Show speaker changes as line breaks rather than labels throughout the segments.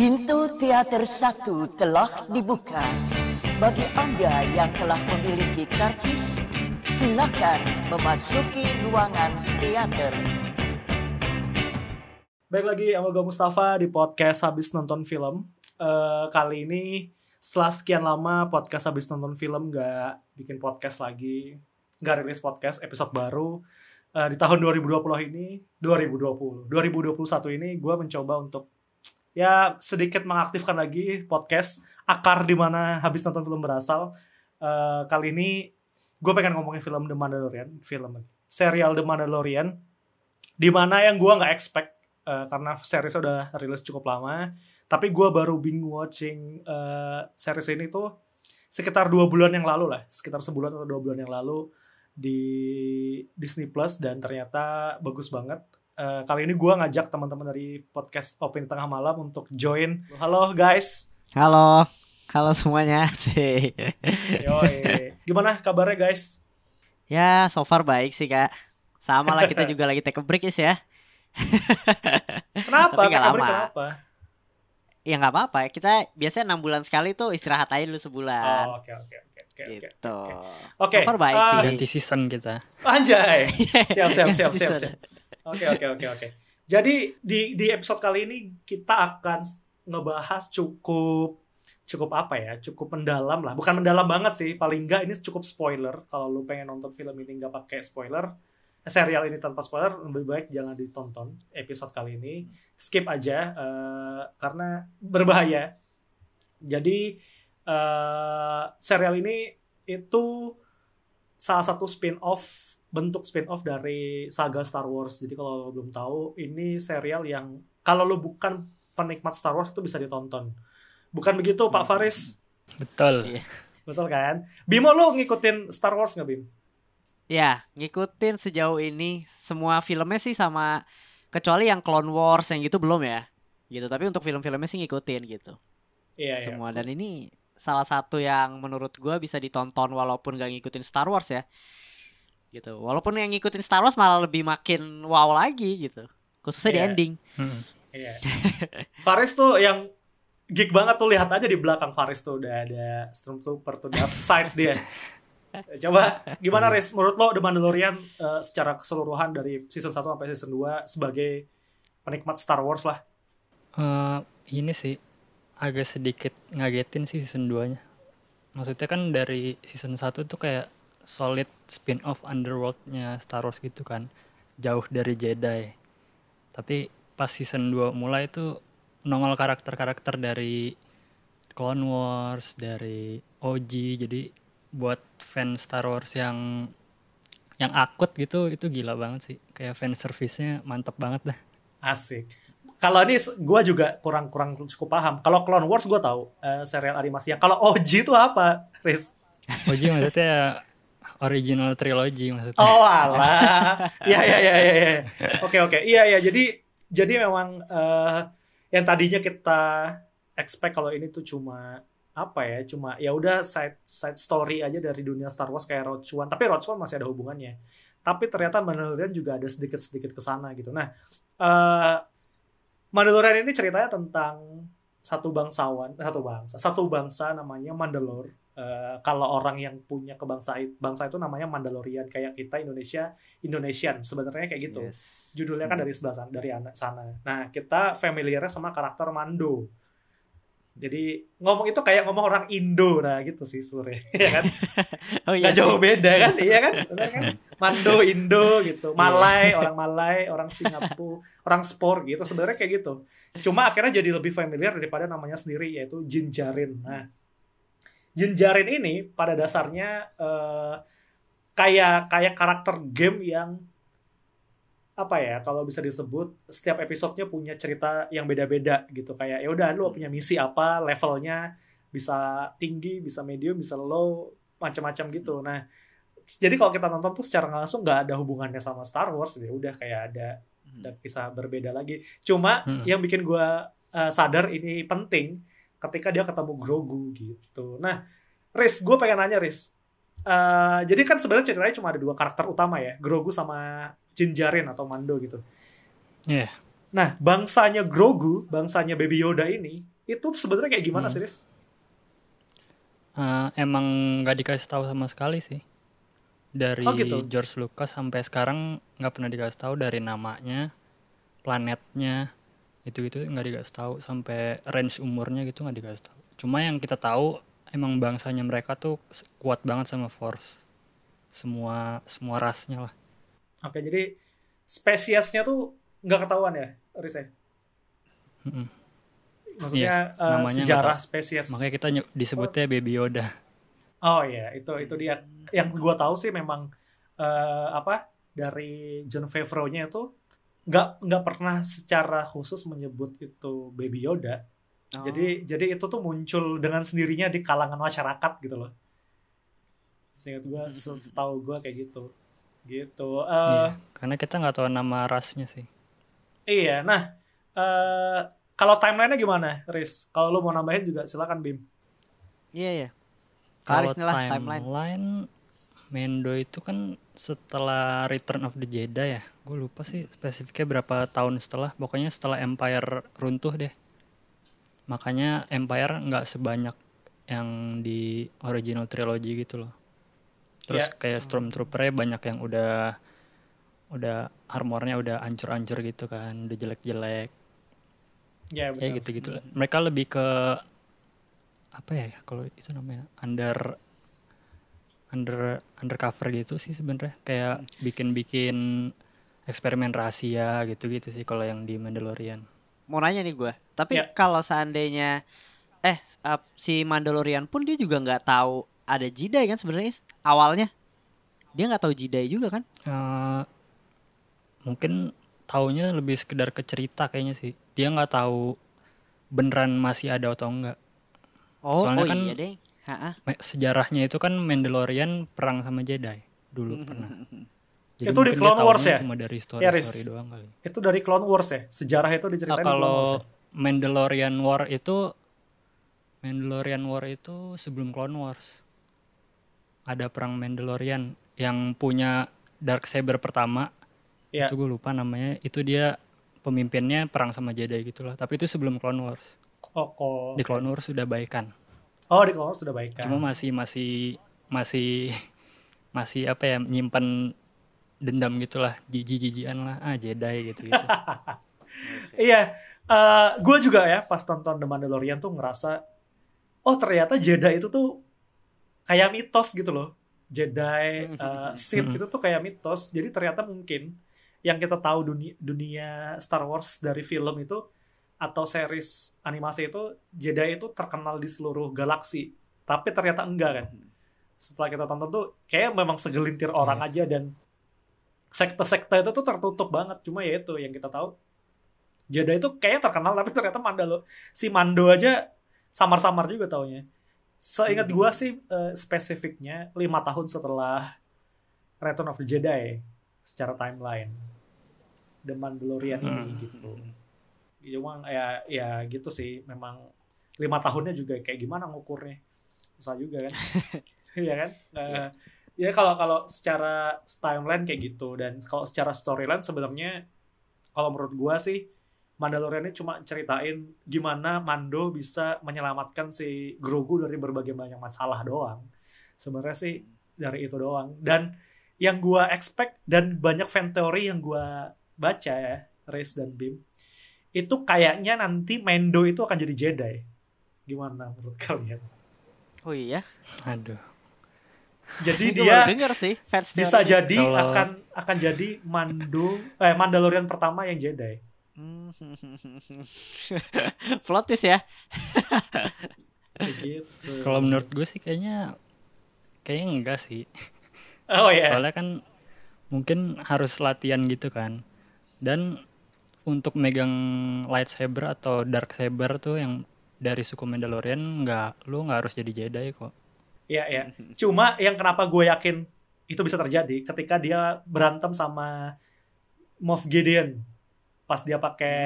Pintu teater satu telah dibuka. Bagi Anda yang telah memiliki karcis, silakan memasuki ruangan teater.
Baik lagi sama gue Mustafa di podcast habis nonton film. Eh, kali ini setelah sekian lama podcast habis nonton film gak bikin podcast lagi, gak rilis podcast episode baru. Eh, di tahun 2020 ini, 2020, 2021 ini gue mencoba untuk ya sedikit mengaktifkan lagi podcast akar di mana habis nonton film berasal. Eh, kali ini gue pengen ngomongin film The Mandalorian, film serial The Mandalorian, di mana yang gue nggak expect eh, karena series udah rilis cukup lama, tapi gue baru binge watching eh, series ini tuh sekitar dua bulan yang lalu lah, sekitar sebulan atau dua bulan yang lalu di Disney Plus dan ternyata bagus banget. Eh, kali ini gue ngajak teman-teman dari podcast Opini Tengah Malam untuk join. Halo guys,
Halo, halo semuanya.
Yoi. Gimana kabarnya guys?
ya, so far baik sih kak. Sama lah kita juga lagi take a break is ya.
Kenapa?
Tapi
Abri,
lama.
Kenapa?
Ya nggak apa-apa. Kita biasanya enam bulan sekali tuh istirahat aja dulu sebulan.
Oh, oke oke oke oke oke.
gitu.
Oke.
So far baik
eh,
sih.
ganti season kita.
Anjay. Siap siap siap siap siap. Oke oke oke oke. Jadi di di episode kali ini kita akan ngebahas cukup cukup apa ya? Cukup mendalam lah. Bukan mendalam banget sih. Paling enggak ini cukup spoiler. Kalau lu pengen nonton film ini nggak pakai spoiler, eh, serial ini tanpa spoiler lebih baik jangan ditonton episode kali ini. Skip aja eh, karena berbahaya. Jadi eh, serial ini itu salah satu spin-off bentuk spin-off dari saga Star Wars. Jadi kalau lo belum tahu, ini serial yang kalau lo bukan penikmat Star Wars itu bisa ditonton. Bukan begitu Pak Faris?
Betul.
Iya.
Betul kan? Bimo lo ngikutin Star Wars nggak Bim?
Ya, ngikutin sejauh ini semua filmnya sih sama kecuali yang Clone Wars yang gitu belum ya. Gitu, tapi untuk film-filmnya sih ngikutin gitu.
Iya, iya.
Semua dan ini salah satu yang menurut gua bisa ditonton walaupun gak ngikutin Star Wars ya. Gitu. Walaupun yang ngikutin Star Wars malah lebih makin wow lagi gitu. Khususnya di
Iya.
ending.
Hmm.
Iya. Faris tuh yang geek banget tuh lihat aja di belakang Faris tuh udah ada Stormtrooper tuh di upside dia. Coba gimana Riz menurut lo The Mandalorian eh, secara keseluruhan dari season 1 sampai season 2 sebagai penikmat Star Wars lah.
Eh, ini sih agak sedikit ngagetin sih season 2-nya. Maksudnya kan dari season 1 tuh kayak solid spin-off underworld-nya Star Wars gitu kan. Jauh dari Jedi. Tapi pas season 2 mulai tuh nongol karakter-karakter dari Clone Wars, dari OG. Jadi buat fans Star Wars yang yang akut gitu itu gila banget sih. Kayak fan service-nya mantep banget dah.
Asik. Kalau ini gue juga kurang-kurang cukup paham. Kalau Clone Wars gue tahu eh, serial animasinya. Kalau OG itu apa, Riz?
OG maksudnya original trilogy maksudnya.
Oh alah. Iya iya iya iya. iya. Oke oke. Iya iya. Jadi jadi memang eh, yang tadinya kita expect kalau ini tuh cuma apa ya? Cuma ya udah side side story aja dari dunia Star Wars kayak Rogue One. Tapi Rogue One masih ada hubungannya. Tapi ternyata Mandalorian juga ada sedikit-sedikit ke sana gitu. Nah, eh Mandalorian ini ceritanya tentang satu bangsawan, eh, satu bangsa, satu bangsa namanya Mandalore. Eh, kalau orang yang punya kebangsa bangsa itu namanya Mandalorian kayak kita Indonesia Indonesian. Sebenarnya kayak gitu.
Yes.
judulnya kan dari sebelah sana dari anak sana. Nah kita familiar sama karakter Mando. Jadi ngomong itu kayak ngomong orang Indo. Nah gitu sih sebenarnya. Ya kan?
Oh iya.
nggak jauh beda kan? Iya kan? Kan? Mando Indo gitu. Malay orang Malay orang Singapura orang Spor gitu. Sebenarnya kayak gitu. Cuma akhirnya jadi lebih familiar daripada namanya sendiri yaitu Jinjarin nah Jinjarin ini pada dasarnya eh, kayak kayak karakter game yang apa ya kalau bisa disebut setiap episodenya punya cerita yang beda-beda gitu. Kayak ya udah lu punya misi apa levelnya bisa tinggi bisa medium bisa low macam-macam gitu. Nah jadi kalau kita nonton tuh secara langsung nggak ada hubungannya sama Star Wars ya udah kayak ada ada kisah berbeda lagi. Cuma
Hmm.
yang bikin gua eh, sadar ini penting ketika dia ketemu Grogu gitu nah Riz gue pengen nanya Riz Eh, jadi kan sebenarnya ceritanya cuma ada dua karakter utama ya Grogu sama Jinjarin atau Mando gitu
Iya.
Nah, bangsanya Grogu, bangsanya Baby Yoda ini, itu sebenarnya kayak gimana
Hmm.
sih, Riz?
Eh, emang nggak dikasih tahu sama sekali sih. Dari
Oh, gitu.
George Lucas sampai sekarang nggak pernah dikasih tahu dari namanya, planetnya, itu gitu nggak dikasih tahu sampai range umurnya gitu nggak dikasih tahu. Cuma yang kita tahu emang bangsanya mereka tuh kuat banget sama Force. Semua semua rasnya lah.
Oke, jadi spesiesnya tuh nggak ketahuan ya?
Mm-mm.
Maksudnya
Iya, nggak
sejarah spesies.
Makanya kita ny- disebutnya Baby Yoda.
Oh iya, itu itu dia. Yang gua tahu sih memang eh, apa dari John Favreau-nya itu nggak nggak pernah secara khusus menyebut itu Baby Yoda.
Oh.
Jadi jadi itu tuh muncul dengan sendirinya di kalangan masyarakat gitu loh. Seingat gua, se- setahu gua kayak gitu. Gitu. Eh,
Iya, Karena kita nggak tahu nama rasnya sih.
Iya, nah eh kalau timelinenya gimana, Riz? Kalau lu mau nambahin juga silakan Bim.
Iya iya.
Kalau
Karis nih lah timeline.
timeline, Mendo itu kan setelah Return of the Jedi ya. Gue lupa sih spesifiknya berapa tahun setelah. Pokoknya setelah Empire runtuh deh. Makanya Empire nggak sebanyak yang di original trilogy gitu loh. Terus
Ya.
kayak Stormtrooper-nya banyak yang udah udah armornya udah ancur-ancur gitu kan, udah jelek-jelek.
Ya,
Ya
betul.
gitu-gitu. Mereka lebih ke apa ya kalau itu namanya under under undercover gitu sih sebenarnya kayak bikin-bikin eksperimen rahasia gitu-gitu sih kalau yang di Mandalorian.
Mau nanya nih gue. Tapi
Ya.
kalau seandainya eh uh, si Mandalorian pun dia juga nggak tahu ada Jedi kan sebenarnya awalnya. Dia nggak tahu Jedi juga kan?
Eh, mungkin taunya lebih sekedar ke cerita kayaknya sih. Dia nggak tahu beneran masih ada atau enggak.
Oh,
Soalnya
oh
kan-
iya deh. Ha-ha.
Sejarahnya itu kan Mandalorian perang sama Jedi dulu pernah. Jadi
Itu di Clone Wars ya?
Cuma dari
Ya, Riz.
story-story doang kali.
Itu dari Clone Wars ya? Sejarah itu
Ah,
diceritain di Clone Wars
kalau
ya?
Mandalorian War itu Mandalorian War itu sebelum Clone Wars. Ada perang Mandalorian yang punya Dark Saber pertama.
Ya.
Itu gue lupa namanya. Itu dia pemimpinnya perang sama Jedi gitu lah. Tapi itu sebelum Clone Wars.
Oh, kok.
Di Clone Wars sudah baikan.
Oh, di Wars sudah baik kan?
Cuma masih masih masih masih apa ya nyimpan dendam gitulah jijik-jijikan lah ah Jedi gitu gitu.
Iya, gue juga ya pas tonton The Mandalorian tuh ngerasa, oh ternyata Jedi itu tuh kayak mitos gitu loh. Jedi, uh, Sith
Mhm.
itu tuh kayak mitos. Jadi ternyata mungkin yang kita tahu dunia, dunia Star Wars dari film itu atau series animasi itu Jedi itu terkenal di seluruh galaksi. Tapi ternyata enggak kan. Setelah kita tonton tuh kayak memang segelintir orang aja dan sekte-sekte itu tuh tertutup banget. Cuma ya itu yang kita tahu Jedi itu kayaknya terkenal tapi ternyata Mandalo si Mando aja samar-samar juga taunya. Seingat gua sih eh, spesifiknya lima tahun setelah Return of the Jedi secara timeline The Mandalorian ini
Hmm.
gitu. Cuma ya ya gitu sih. Memang lima tahunnya juga kayak gimana ngukurnya? Susah juga kan? Iya kan? Eh, ya kalau kalau secara timeline kayak gitu dan kalau secara storyline sebenarnya kalau menurut gua sih Mandalorian ini cuma ceritain gimana Mando bisa menyelamatkan si Grogu dari berbagai banyak masalah doang. Sebenarnya sih dari itu doang. Dan yang gua expect dan banyak fan teori yang gua baca ya, Riz dan Bim, itu kayaknya nanti Mando itu akan jadi Jedi. Gimana menurut kalian?
Oh iya.
Aduh.
Jadi dia
denger sih fans
bisa
teorinya.
jadi
Kalau-
akan akan jadi Mando eh Mandalorian pertama yang Jedi.
Hmm. Plot twist ya.
Gitu.
Kalau menurut gue sih kayaknya kayaknya enggak sih.
oh ya.
Soalnya kan mungkin harus latihan gitu kan. Dan untuk megang lightsaber atau dark saber tuh yang dari suku Mandalorian nggak lu nggak harus jadi Jedi kok.
Iya, iya. Cuma yang kenapa gue yakin itu bisa terjadi ketika dia berantem sama Moff Gideon pas dia pakai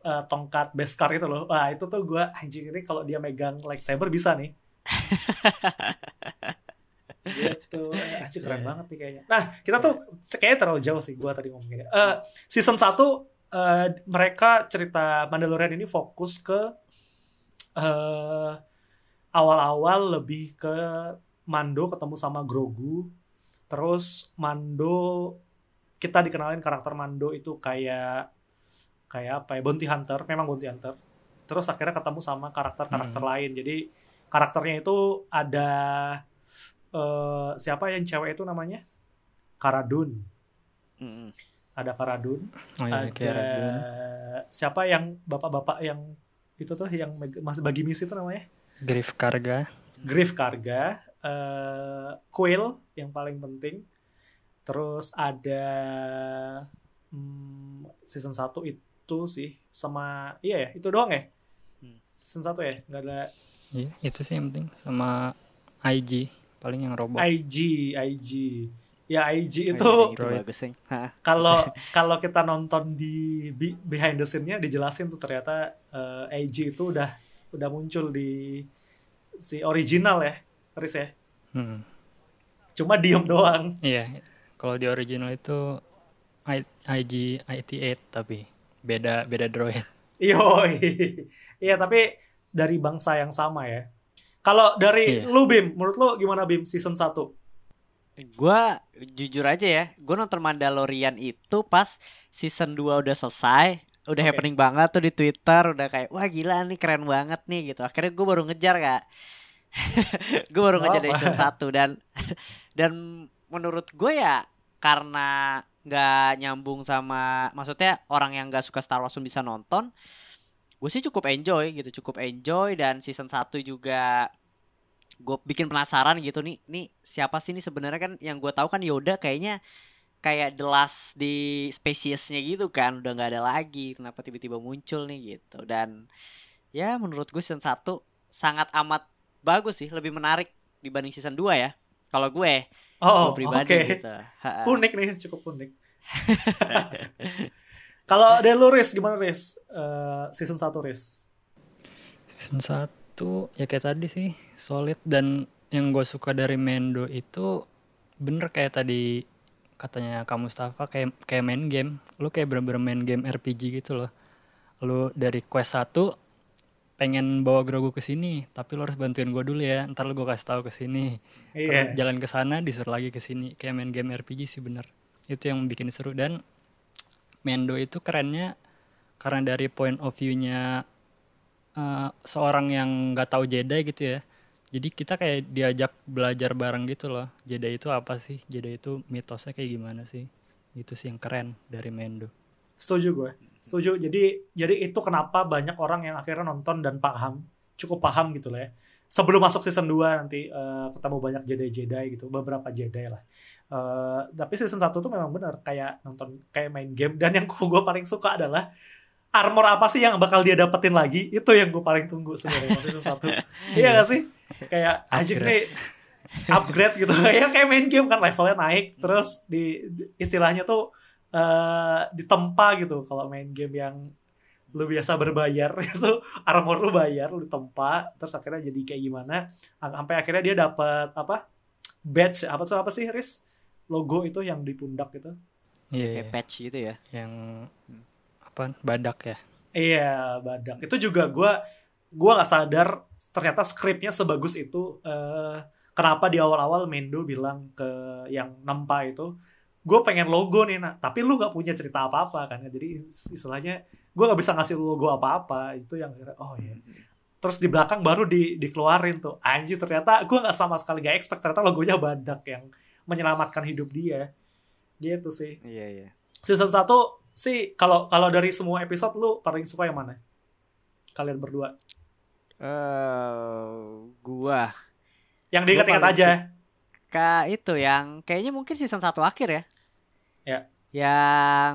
eh, tongkat Beskar itu loh. Wah, itu tuh gue anjing ini kalau dia megang lightsaber bisa nih. gitu. Anjing keren banget nih kayaknya. Nah, kita tuh kayaknya terlalu jauh sih gue tadi ngomongnya. Eh, season 1 eh, mereka cerita Mandalorian ini fokus ke eh, awal-awal lebih ke Mando ketemu sama Grogu. Terus Mando kita dikenalin karakter Mando itu kayak kayak apa ya bounty hunter memang bounty hunter. Terus akhirnya ketemu sama karakter-karakter
Hmm.
lain. Jadi karakternya itu ada eh, siapa yang cewek itu namanya? Karadun.
Mm-mm.
Ada Karadun
Oh iya,
ada
kayak Radun.
siapa yang bapak-bapak yang itu tuh yang masih bagi misi itu namanya
Griff Karga.
Griff Karga eh Quill yang paling penting terus ada hmm, season 1 itu sih sama iya ya itu doang ya
Hmm.
season 1 ya nggak ada
Iya, itu sih yang penting sama IG paling yang robot.
IG IG ya IG
Oh,
itu
iya, itu
kalau kalau kita nonton di behind the scene-nya dijelasin tuh ternyata eh, IG itu udah udah muncul di si original ya Riz ya
Hmm.
cuma diem doang
Iya, kalau di original itu I- IG IT8 tapi beda beda droid.
Iyo, iya tapi dari bangsa yang sama ya. Kalau dari
Iya.
lu Bim, menurut lu gimana Bim season 1?
Gua jujur aja ya, gua nonton Mandalorian itu pas season 2 udah selesai, udah
Oke.
happening banget tuh di Twitter, udah kayak wah gila nih keren banget nih gitu. Akhirnya gue baru ngejar kak, gue baru
Nggak
ngejar dari season 1 dan dan menurut gue ya karena nggak nyambung sama, maksudnya orang yang nggak suka Star Wars pun bisa nonton, gue sih cukup enjoy gitu, cukup enjoy dan season 1 juga gue bikin penasaran gitu nih nih siapa sih nih sebenarnya kan yang gue tahu kan Yoda kayaknya kayak the last di spesiesnya gitu kan udah nggak ada lagi kenapa tiba-tiba muncul nih gitu dan ya menurut gue season 1 sangat amat bagus sih lebih menarik dibanding season 2 ya kalau gue
Oh,
gue pribadi
oke.
gitu.
Unik nih, cukup unik. Kalau dari lu Riz, gimana Riz? Eh, season 1 Riz.
Season 1 ya kayak tadi sih solid. Dan yang gue suka dari Mendo itu bener kayak tadi katanya kamu Mustafa kayak kayak main game. Lu kayak bener-bener main game RPG gitu loh. Lu dari quest 1 pengen bawa Grogu ke sini tapi lu harus bantuin gue dulu ya. Ntar lu gue kasih tahu ke sini.
Iya.
Terus jalan ke sana disuruh lagi ke sini. Kayak main game RPG sih bener. Itu yang bikin seru. Dan Mendo itu kerennya karena dari point of view-nya eh, seorang yang nggak tahu Jedi gitu ya jadi kita kayak diajak belajar bareng gitu loh Jedi itu apa sih Jedi itu mitosnya kayak gimana sih itu sih yang keren dari Mendo
Setuju gue. Setuju. Jadi jadi itu kenapa banyak orang yang akhirnya nonton dan paham, cukup paham gitu lah ya. Sebelum masuk season 2 nanti eh, ketemu banyak Jedi-Jedi gitu, beberapa Jedi lah. Eh, tapi season 1 tuh memang benar kayak nonton kayak main game dan yang gue paling suka adalah armor apa sih yang bakal dia dapetin lagi? Itu yang gue paling tunggu sebenarnya season 1. iya gak sih? Kayak
Upgrade.
nih upgrade gitu kayak kayak main game kan levelnya naik terus di istilahnya tuh eh ditempa gitu kalau main game yang lu biasa berbayar itu armor lu bayar lu ditempa terus akhirnya jadi kayak gimana Am- sampai akhirnya dia dapat apa badge apa tuh apa sih Riz logo itu yang di pundak gitu
iya
kayak patch gitu ya
yang apa? Badak ya?
Iya badak. Itu juga gua gua nggak sadar ternyata skripnya sebagus itu eh kenapa di awal-awal Mendo bilang ke yang nempa itu gue pengen logo nih nak tapi lu nggak punya cerita apa-apa kan. Jadi is- istilahnya gue nggak bisa ngasih lu logo apa-apa. Itu yang oh ya terus di belakang baru di dikeluarin tuh. Anjir ternyata gue nggak sama sekali gak expect ternyata logonya badak yang menyelamatkan hidup dia. Gitu sih.
Iya iya.
Season 1 sih kalau kalau dari semua episode lu paling suka yang mana kalian berdua
eh gua
yang diingat-ingat aja
Kak itu yang kayaknya mungkin season 1 akhir ya.
Ya.
Yang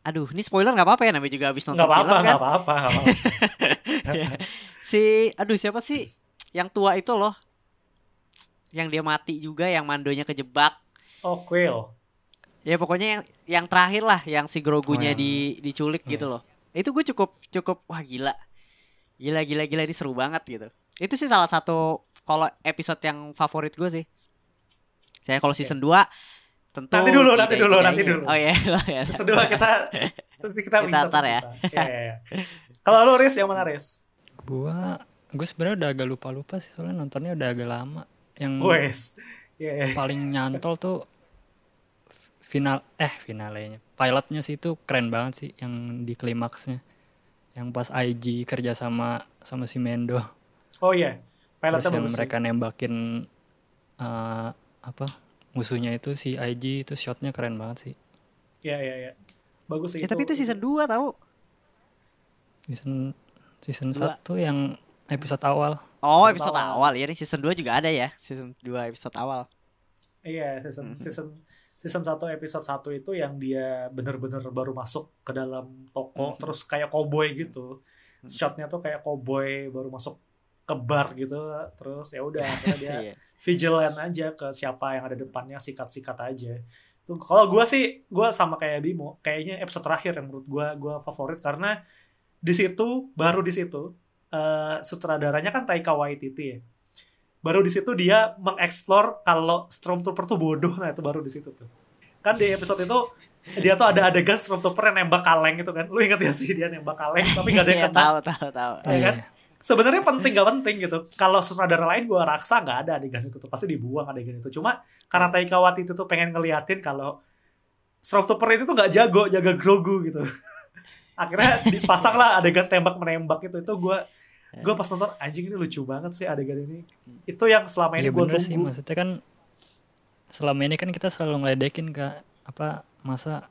aduh, ini spoiler nggak apa-apa ya namanya juga habis nonton
nggak apa-apa
film kan.
nggak apa-apa nggak apa-apa.
Si aduh siapa sih yang tua itu loh. Yang dia mati juga yang mandonya kejebak.
oh Quill
Ya pokoknya yang yang terakhir lah yang si Grogunya
Oh, yang-
di diculik gitu loh. Itu gue cukup cukup wah gila. Gila gila gila ini seru banget gitu. Itu sih salah satu kalau episode yang favorit gue sih. Saya kalau season 2 tentu
Nanti dulu, nanti dulu, nanti dulu.
Oh iya, oh iya.
season 2 kita Nanti kita
Kita
minta
antar ya.
Iya, iya, iya. Kalau lu Riz yang mana Riz?
Gua gue sebenarnya udah agak lupa-lupa sih soalnya nontonnya udah agak lama. Yang
Wes. Iya, iya.
paling nyantol tuh final eh finalenya. Pilotnya sih itu keren banget sih yang di klimaksnya. Yang pas IG kerja sama sama si Mendo.
Oh iya.
Terus
Pilotnya
yang
bagus. sih.
mereka nembakin eh, apa musuhnya itu si IG itu shotnya keren banget sih.
Iya, iya, iya. Bagus sih.
Ya, tapi itu season 2 tahu.
Season season
Dua.
1 yang episode awal.
Oh,
Episode
episode
awal.
awal. Ya, nih season 2 juga ada ya. Season 2 episode awal.
Iya, season
Mhm.
season season 1 episode 1 itu yang dia bener-bener baru masuk ke dalam toko
Mhm.
terus kayak cowboy gitu.
Mhm.
Shotnya tuh kayak cowboy baru masuk ke bar gitu terus ya udah akhirnya dia
Iya.
vigilant aja ke siapa yang ada depannya sikat-sikat aja. Kalau gua sih gua sama kayak Bimo, kayaknya episode terakhir yang menurut gua gua favorit karena di situ baru di situ eh, sutradaranya kan Taika Waititi ya. Baru di situ dia mengeksplor kalau Stormtrooper tuh bodoh, nah itu baru di situ tuh. Kan di episode itu dia tuh ada adegan Stormtrooper yang nembak kaleng itu kan. Lu inget ya sih dia nembak kaleng tapi gak ada yang
Iya,
kena.
tahu, tahu, tahu.
Ya kan? sebenarnya penting gak penting gitu. Kalau sutradara lain gua raksa nggak ada adegan itu tuh pasti dibuang adegan itu. Cuma karena Taika Waititi itu tuh pengen ngeliatin kalau Stormtrooper itu tuh nggak jago jaga Grogu gitu. Akhirnya dipasang lah adegan tembak menembak itu itu gua gua pas nonton anjing ini lucu banget sih adegan ini. Itu yang selama ini
Iya
gua
bener sih
tunggu.
maksudnya kan selama ini kan kita selalu ngeledekin ke apa masa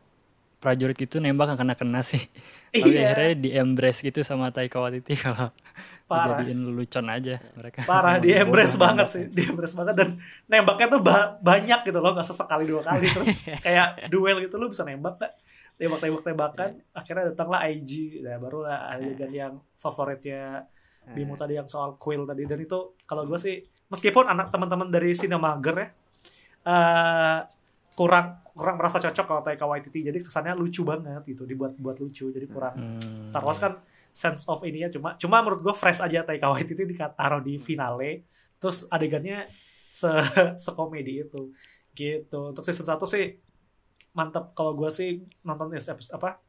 prajurit itu nembak nggak kena kena sih? Tapi
Iya.
akhirnya di embrace gitu sama Taika Waititi kalau
Parah.
dijadiin lelucon aja mereka.
Parah di embrace banget sih, di embrace banget. Dan nembaknya tuh ba- banyak gitu loh, nggak sesekali dua kali. Terus kayak duel gitu lu bisa nembak gak? Tembak-tembak tembakan, akhirnya datanglah IG, nah baru lah adegan yang favoritnya Bimo tadi yang soal Quill tadi. Dan itu kalau gue sih meskipun anak teman-teman dari Cinemager ya eh kurang kurang merasa cocok kalau Taika Waititi. Jadi kesannya lucu banget gitu dibuat buat lucu. Jadi kurang.
Hmm.
Star Wars kan sense of ininya cuma cuma menurut gue fresh aja Taika Waititi ditaruh di finale. Terus adegannya se sekomedi itu. Gitu. Untuk season 1 sih mantap kalau gue sih nonton apa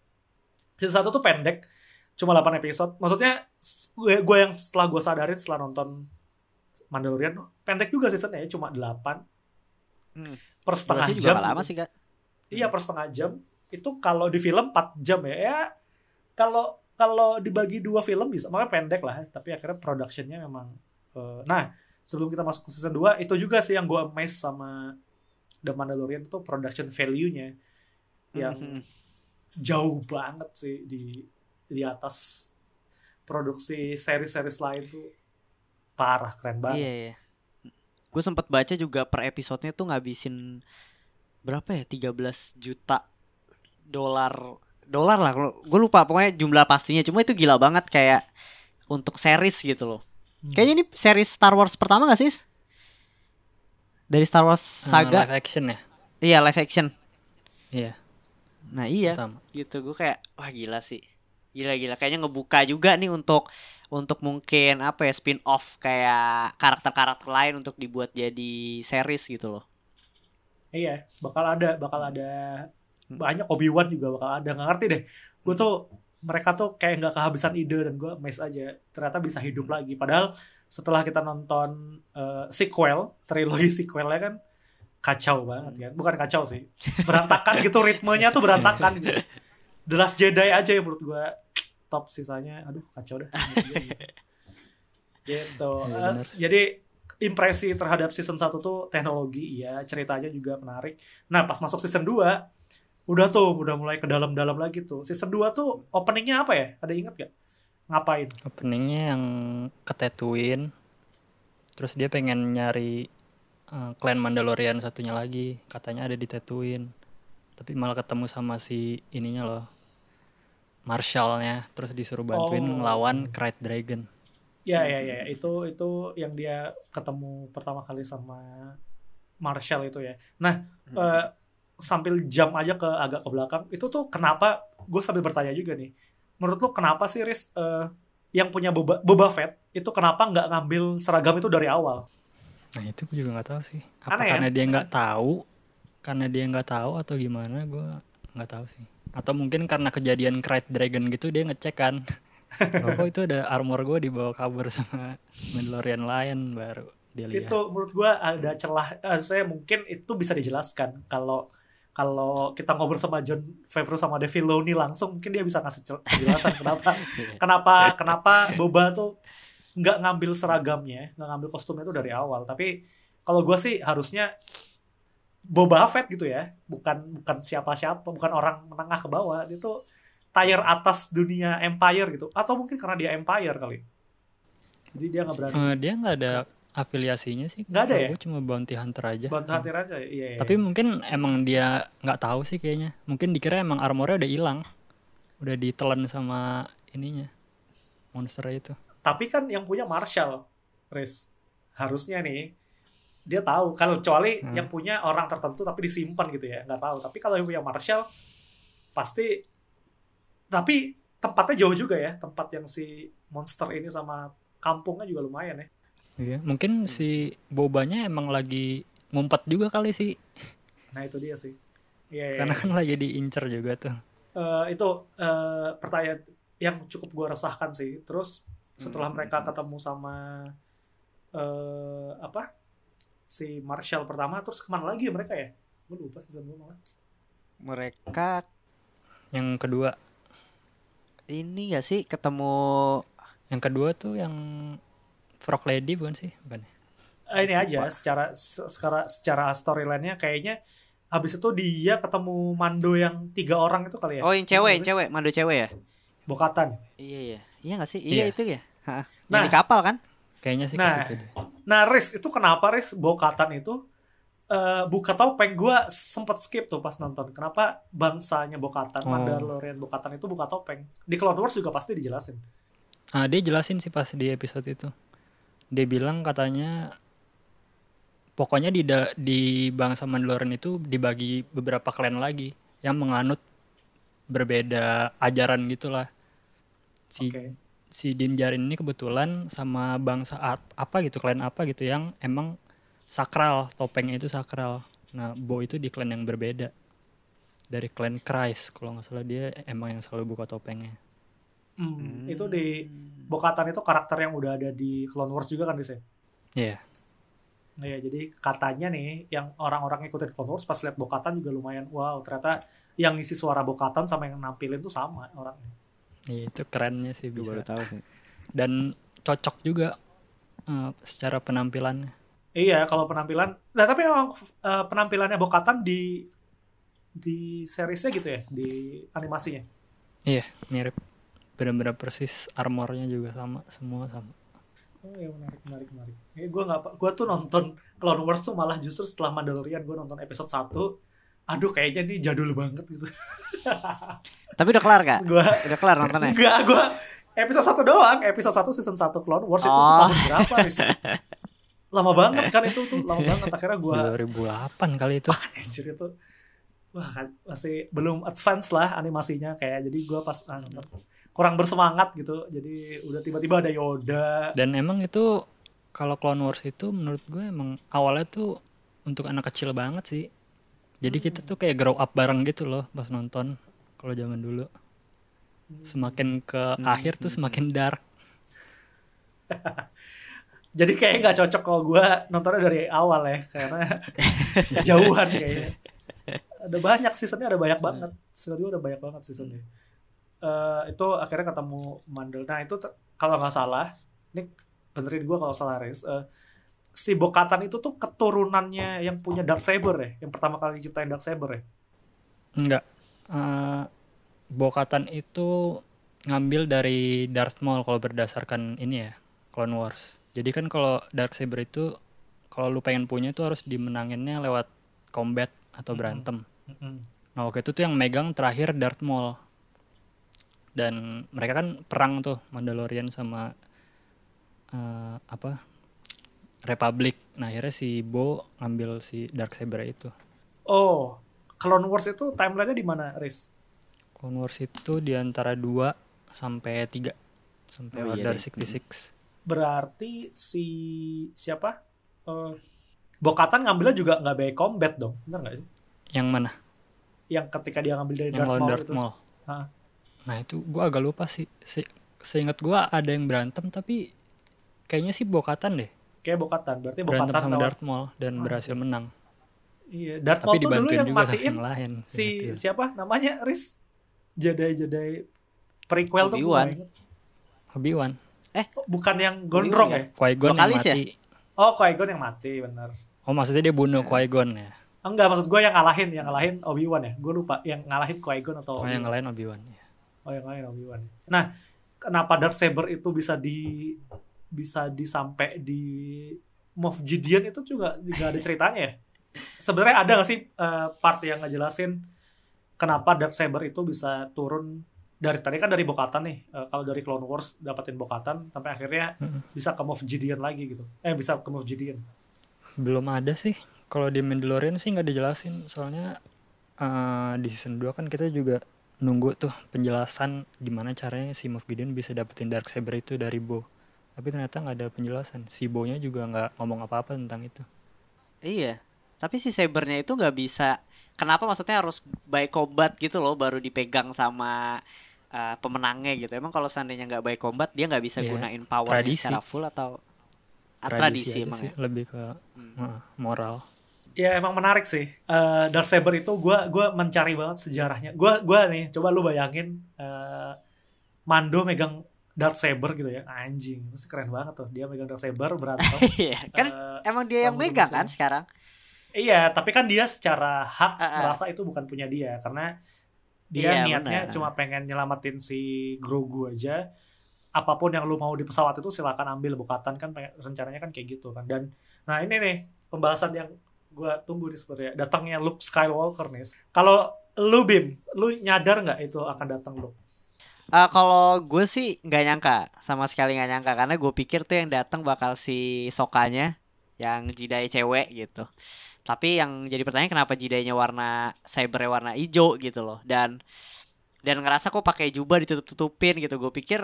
season 1 tuh pendek cuma 8 episode maksudnya gue gue yang setelah gue sadarin setelah nonton Mandalorian pendek juga seasonnya ya cuma 8
Hmm.
per setengah jam
lama sih, Kak.
Iya per setengah jam itu kalau di film 4 jam ya. Ya kalau kalau dibagi dua film bisa makanya pendek lah. Tapi akhirnya productionnya memang. eh, nah sebelum kita masuk ke season 2 itu juga sih yang gue amazed sama The Mandalorian itu production value-nya yang
Mhm.
jauh banget sih di di atas produksi seri-series lain tuh parah keren banget.
Iya, iya. Gue sempet baca juga per episodenya tuh ngabisin berapa ya? 13 juta dolar dolar lah. Gue lupa pokoknya jumlah pastinya. Cuma itu gila banget kayak untuk series gitu loh.
Hmm.
Kayaknya ini series Star Wars pertama gak sih? Dari Star Wars
Eh,
saga.
live action ya
Iya, live action.
iya
Nah, iya.
pertama
gitu gue kayak wah gila sih gila gila kayaknya ngebuka juga nih untuk untuk mungkin apa ya spin off kayak karakter-karakter lain untuk dibuat jadi series gitu loh
Iya, bakal ada, bakal ada banyak Obi Wan juga bakal ada. Nggak ngerti deh. Gue tuh mereka tuh kayak nggak kehabisan ide dan gue amazed aja. Ternyata bisa hidup lagi. Padahal setelah kita nonton eh, sequel, trilogi sequelnya kan kacau banget kan. Bukan kacau sih, berantakan gitu ritmenya tuh berantakan. Gitu. The Last Jedi aja yang menurut gue top sisanya. Aduh kacau dah. menurut gue gitu. Gitu.
Iya,
Eh, jadi impresi terhadap season 1 tuh teknologi ya ceritanya juga menarik nah pas masuk season 2 udah tuh udah mulai ke dalam-dalam lagi tuh season 2 tuh openingnya apa ya ada inget gak ngapain
openingnya yang ke Tatooine terus dia pengen nyari eh, klan Mandalorian satunya lagi katanya ada di Tatooine tapi malah ketemu sama si ininya loh Marshallnya terus disuruh bantuin
Oh.
ngelawan Krayt Dragon.
Ya ya ya. Itu itu yang dia ketemu pertama kali sama Marshall itu ya. Nah eh, sambil jam aja ke agak ke belakang itu tuh kenapa gue sambil bertanya juga nih. Menurut lu kenapa sih Riz eh, yang punya Boba, Boba Fett itu kenapa nggak ngambil seragam itu dari awal?
Nah itu gue juga nggak tahu sih. Apa
Aneh ya?
karena dia nggak tahu? Karena dia nggak tahu atau gimana gue nggak tahu sih Atau mungkin karena kejadian Cried Dragon gitu dia ngecek kan. oh kok itu ada armor gue dibawa kabur sama Mandalorian lain baru dia lihat.
itu menurut gua ada celah eh, saya mungkin itu bisa dijelaskan kalau kalau kita ngobrol sama John Favreau sama Dave Filoni langsung mungkin dia bisa ngasih penjelasan kenapa kenapa kenapa Boba tuh nggak ngambil seragamnya nggak ngambil kostumnya itu dari awal tapi kalau gua sih harusnya Boba Fett gitu ya bukan bukan siapa-siapa bukan orang menengah ke bawah dia tuh tier atas dunia Empire gitu atau mungkin karena dia Empire kali jadi dia nggak berani
Eh, dia nggak ada afiliasinya sih.
Nggak ada ya?
gue cuma bounty hunter aja.
bantu hati aja iya, iya.
Tapi mungkin emang dia nggak tahu sih kayaknya. Mungkin dikira emang armornya udah hilang. Udah ditelan sama ininya. Monster itu.
tapi kan yang punya Marshall Riz harusnya nih dia tahu kalau kecuali
Hmm.
yang punya orang tertentu tapi disimpan gitu ya nggak tahu tapi kalau yang punya Marshall pasti tapi tempatnya jauh juga ya tempat yang si monster ini sama kampungnya juga lumayan ya
Iya, mungkin si bobanya emang lagi ngumpet juga kali sih.
nah itu dia sih Iya, iya,
Karena
iya.
kan lagi diincer juga tuh.
Eh, itu eh, pertanyaan yang cukup gue resahkan sih terus setelah
Hmm.
mereka ketemu sama eh apa si Marshall pertama terus ke mana lagi ya mereka ya gue lupa season 2 malah
Mereka
Yang kedua,
ini gak sih ketemu
yang kedua tuh yang Frog Lady bukan sih? Bukan. ya?
Eh, ini aja secara se- secara secara storyline-nya kayaknya habis itu dia ketemu Mando yang tiga orang itu kali ya
Oh yang cewek, yang cewek, Mando cewek ya?
Bokatan
Iya iya. Iya gak sih? Iya,
Iya.
itu ya.
Nah.
Di kapal kan?
Kayaknya sih ke
Nah.
situ deh.
Nah Riz itu kenapa Riz Bokatan itu eh buka topeng gue sempet skip tuh pas nonton kenapa bangsanya Bokatan
Oh.
Mandalorian Bokatan itu buka topeng di Clone Wars juga pasti dijelasin
Ah, dia jelasin sih pas di episode itu. Dia bilang katanya pokoknya di da- di bangsa Mandalorian itu dibagi beberapa klan lagi yang menganut berbeda ajaran gitulah. Si
oke
si Din Djarin ini kebetulan sama bangsa ap- apa gitu, klan apa gitu yang emang sakral, topengnya itu sakral. Nah, Bo itu di klan yang berbeda. Dari klan Christ, kalau nggak salah dia emang yang selalu buka topengnya.
Hmm, itu di Bokatan itu karakter yang udah ada di Clone Wars juga kan ya
Iya.
Iya, jadi katanya nih yang orang-orang ngikutin Clone Wars pas lihat Bokatan juga lumayan wow, ternyata yang ngisi suara Bokatan sama yang nampilin tuh sama orangnya.
Iya, itu kerennya sih
Gue
bisa.
baru tahu sih.
Dan cocok juga eh, secara penampilannya.
Iya, kalau penampilan, nah tapi emang eh, penampilannya Bokatan di di seriesnya gitu ya, di animasinya.
Iya, mirip. Benar-benar persis armornya juga sama, semua sama.
Oh iya menarik, menarik, menarik. Eh, gue nggak, gue tuh nonton Clone Wars tuh malah justru setelah Mandalorian gue nonton episode 1 Aduh kayaknya ini jadul banget gitu.
Tapi udah kelar gak?
gue
Udah kelar nontonnya?
Enggak, gue episode 1 doang. Episode 1 season 1 Clone Wars itu tuh
Oh.
tahun berapa, Riz? Lama banget kan itu tuh, lama banget. Akhirnya gue,
2008 kali itu.
anjir itu, wah kan masih belum advance lah animasinya kayak. Jadi gue pas ah, nonton, kurang bersemangat gitu. Jadi udah tiba-tiba ada Yoda.
Dan emang itu kalau Clone Wars itu menurut gue emang awalnya tuh untuk anak kecil banget sih. Jadi kita tuh kayak grow up bareng gitu loh pas nonton kalau zaman dulu. Semakin ke akhir tuh semakin dark.
Jadi kayak nggak cocok kalau gue nontonnya dari awal ya, karena kejauhan kayaknya. Ada banyak seasonnya, ada banyak banget. Season ada banyak banget seasonnya. Eh itu akhirnya ketemu Mandel. Nah itu kalau nggak salah, ini benerin gue kalau salah Riz. Eh, si Bokatan itu tuh keturunannya yang punya Dark Saber ya, yang pertama kali ciptain Dark Saber ya.
Enggak. Eh, Bokatan itu ngambil dari Darth Maul kalau berdasarkan ini ya, Clone Wars. Jadi kan kalau Darksaber itu kalau lu pengen punya itu harus dimenanginnya lewat combat atau berantem.
Mm-mm.
Nah waktu itu tuh yang megang terakhir Darth Maul. Dan mereka kan perang tuh Mandalorian sama eh, apa Republic. Nah akhirnya si Bo ngambil si Darksaber itu.
Oh, Clone Wars itu timelinenya di mana, Riz?
Clone Wars itu di antara 2 sampai 3 sampai
Oh, iya
Order
deh.
66.
Berarti si siapa? Eh Bokatan ngambilnya juga nggak by combat dong, bener nggak sih?
Yang mana?
yang ketika dia ngambil dari
yang
Darth Maul
Darth
itu.
Maul.
Hah.
Nah itu gue agak lupa sih. Se seingat gue ada yang berantem tapi kayaknya sih bokatan deh.
Kayak Bokatan, berarti
Berantem
Bokatan
sama
lawan-
Darth Maul dan berhasil menang.
Iya, Darth Maul tuh dulu yang
sama
matiin
yang lain.
si
Gitu.
siapa namanya Riz Jedi-Jedi prequel tuh gue
Obi-Wan.
inget.
Obi-Wan.
Oh, bukan yang gondrong ya?
Qui-Gon yang
Vokalis ya?
mati.
Oh, Qui-Gon yang mati, benar.
Oh maksudnya dia bunuh Qui-Gon ya?
Enggak, maksud gue yang ngalahin, yang ngalahin Obi-Wan ya. Gue lupa yang ngalahin Qui-Gon atau
Oh yang
Obi-Wan.
lain Obi-Wan. ya.
Oh, yang lain Obi-Wan. Nah, kenapa Darth Saber itu bisa di bisa disampai di Moff Gideon itu juga nggak ada ceritanya ya? Sebenarnya ada gak sih eh, part yang ngejelasin kenapa Darth Saber itu bisa turun dari tadi kan dari Bokatan nih. Eh, kalau dari Clone Wars dapetin Bokatan sampai akhirnya bisa ke Moff Gideon lagi gitu. Eh bisa ke Moff Gideon.
Belum ada sih. Kalau di Mandalorian sih nggak dijelasin. Soalnya eh, di season 2 kan kita juga nunggu tuh penjelasan gimana caranya si Moff Gideon bisa dapetin Darksaber itu dari Bo. Tapi ternyata nggak ada penjelasan. Si Bo-nya juga nggak ngomong apa-apa tentang itu.
Iya. Tapi si sabernya itu nggak bisa. Kenapa maksudnya harus by combat gitu loh baru dipegang sama uh, pemenangnya gitu. Emang kalau seandainya nggak by combat dia nggak bisa
Iya,
gunain power secara full atau
Tradisi,
tradisi, emang
sih.
ya.
Lebih ke
Hmm.
eh, moral.
Ya emang menarik sih. Eh Darth Saber itu gue gua mencari banget sejarahnya. Gue gua nih coba lu bayangin eh Mando megang Darth Saber gitu ya. Anjing, itu keren banget tuh. Dia megang Darth Saber berantem.
Iya, kan
Eh,
emang dia yang megang kan sekarang.
iya, tapi kan dia secara hak
Ah, ah.
merasa itu bukan punya dia karena dia
Iya,
niatnya
benar.
cuma pengen nyelamatin si Grogu aja. Apa pun yang lu mau di pesawat itu silakan ambil bukatan kan pengen- rencananya kan kayak gitu kan. Dan nah ini nih pembahasan yang gua tunggu nih sebenarnya datangnya Luke Skywalker nih. Kalau lu Bim, lu nyadar nggak itu akan datang Luke?
Eh, kalau gue sih nggak nyangka sama sekali nggak nyangka karena gue pikir tuh yang datang bakal si Sokanya yang jidai cewek gitu. Tapi yang jadi pertanyaan kenapa jidainya warna cybernya warna hijau gitu loh dan dan ngerasa kok pakai jubah ditutup-tutupin gitu. Gue pikir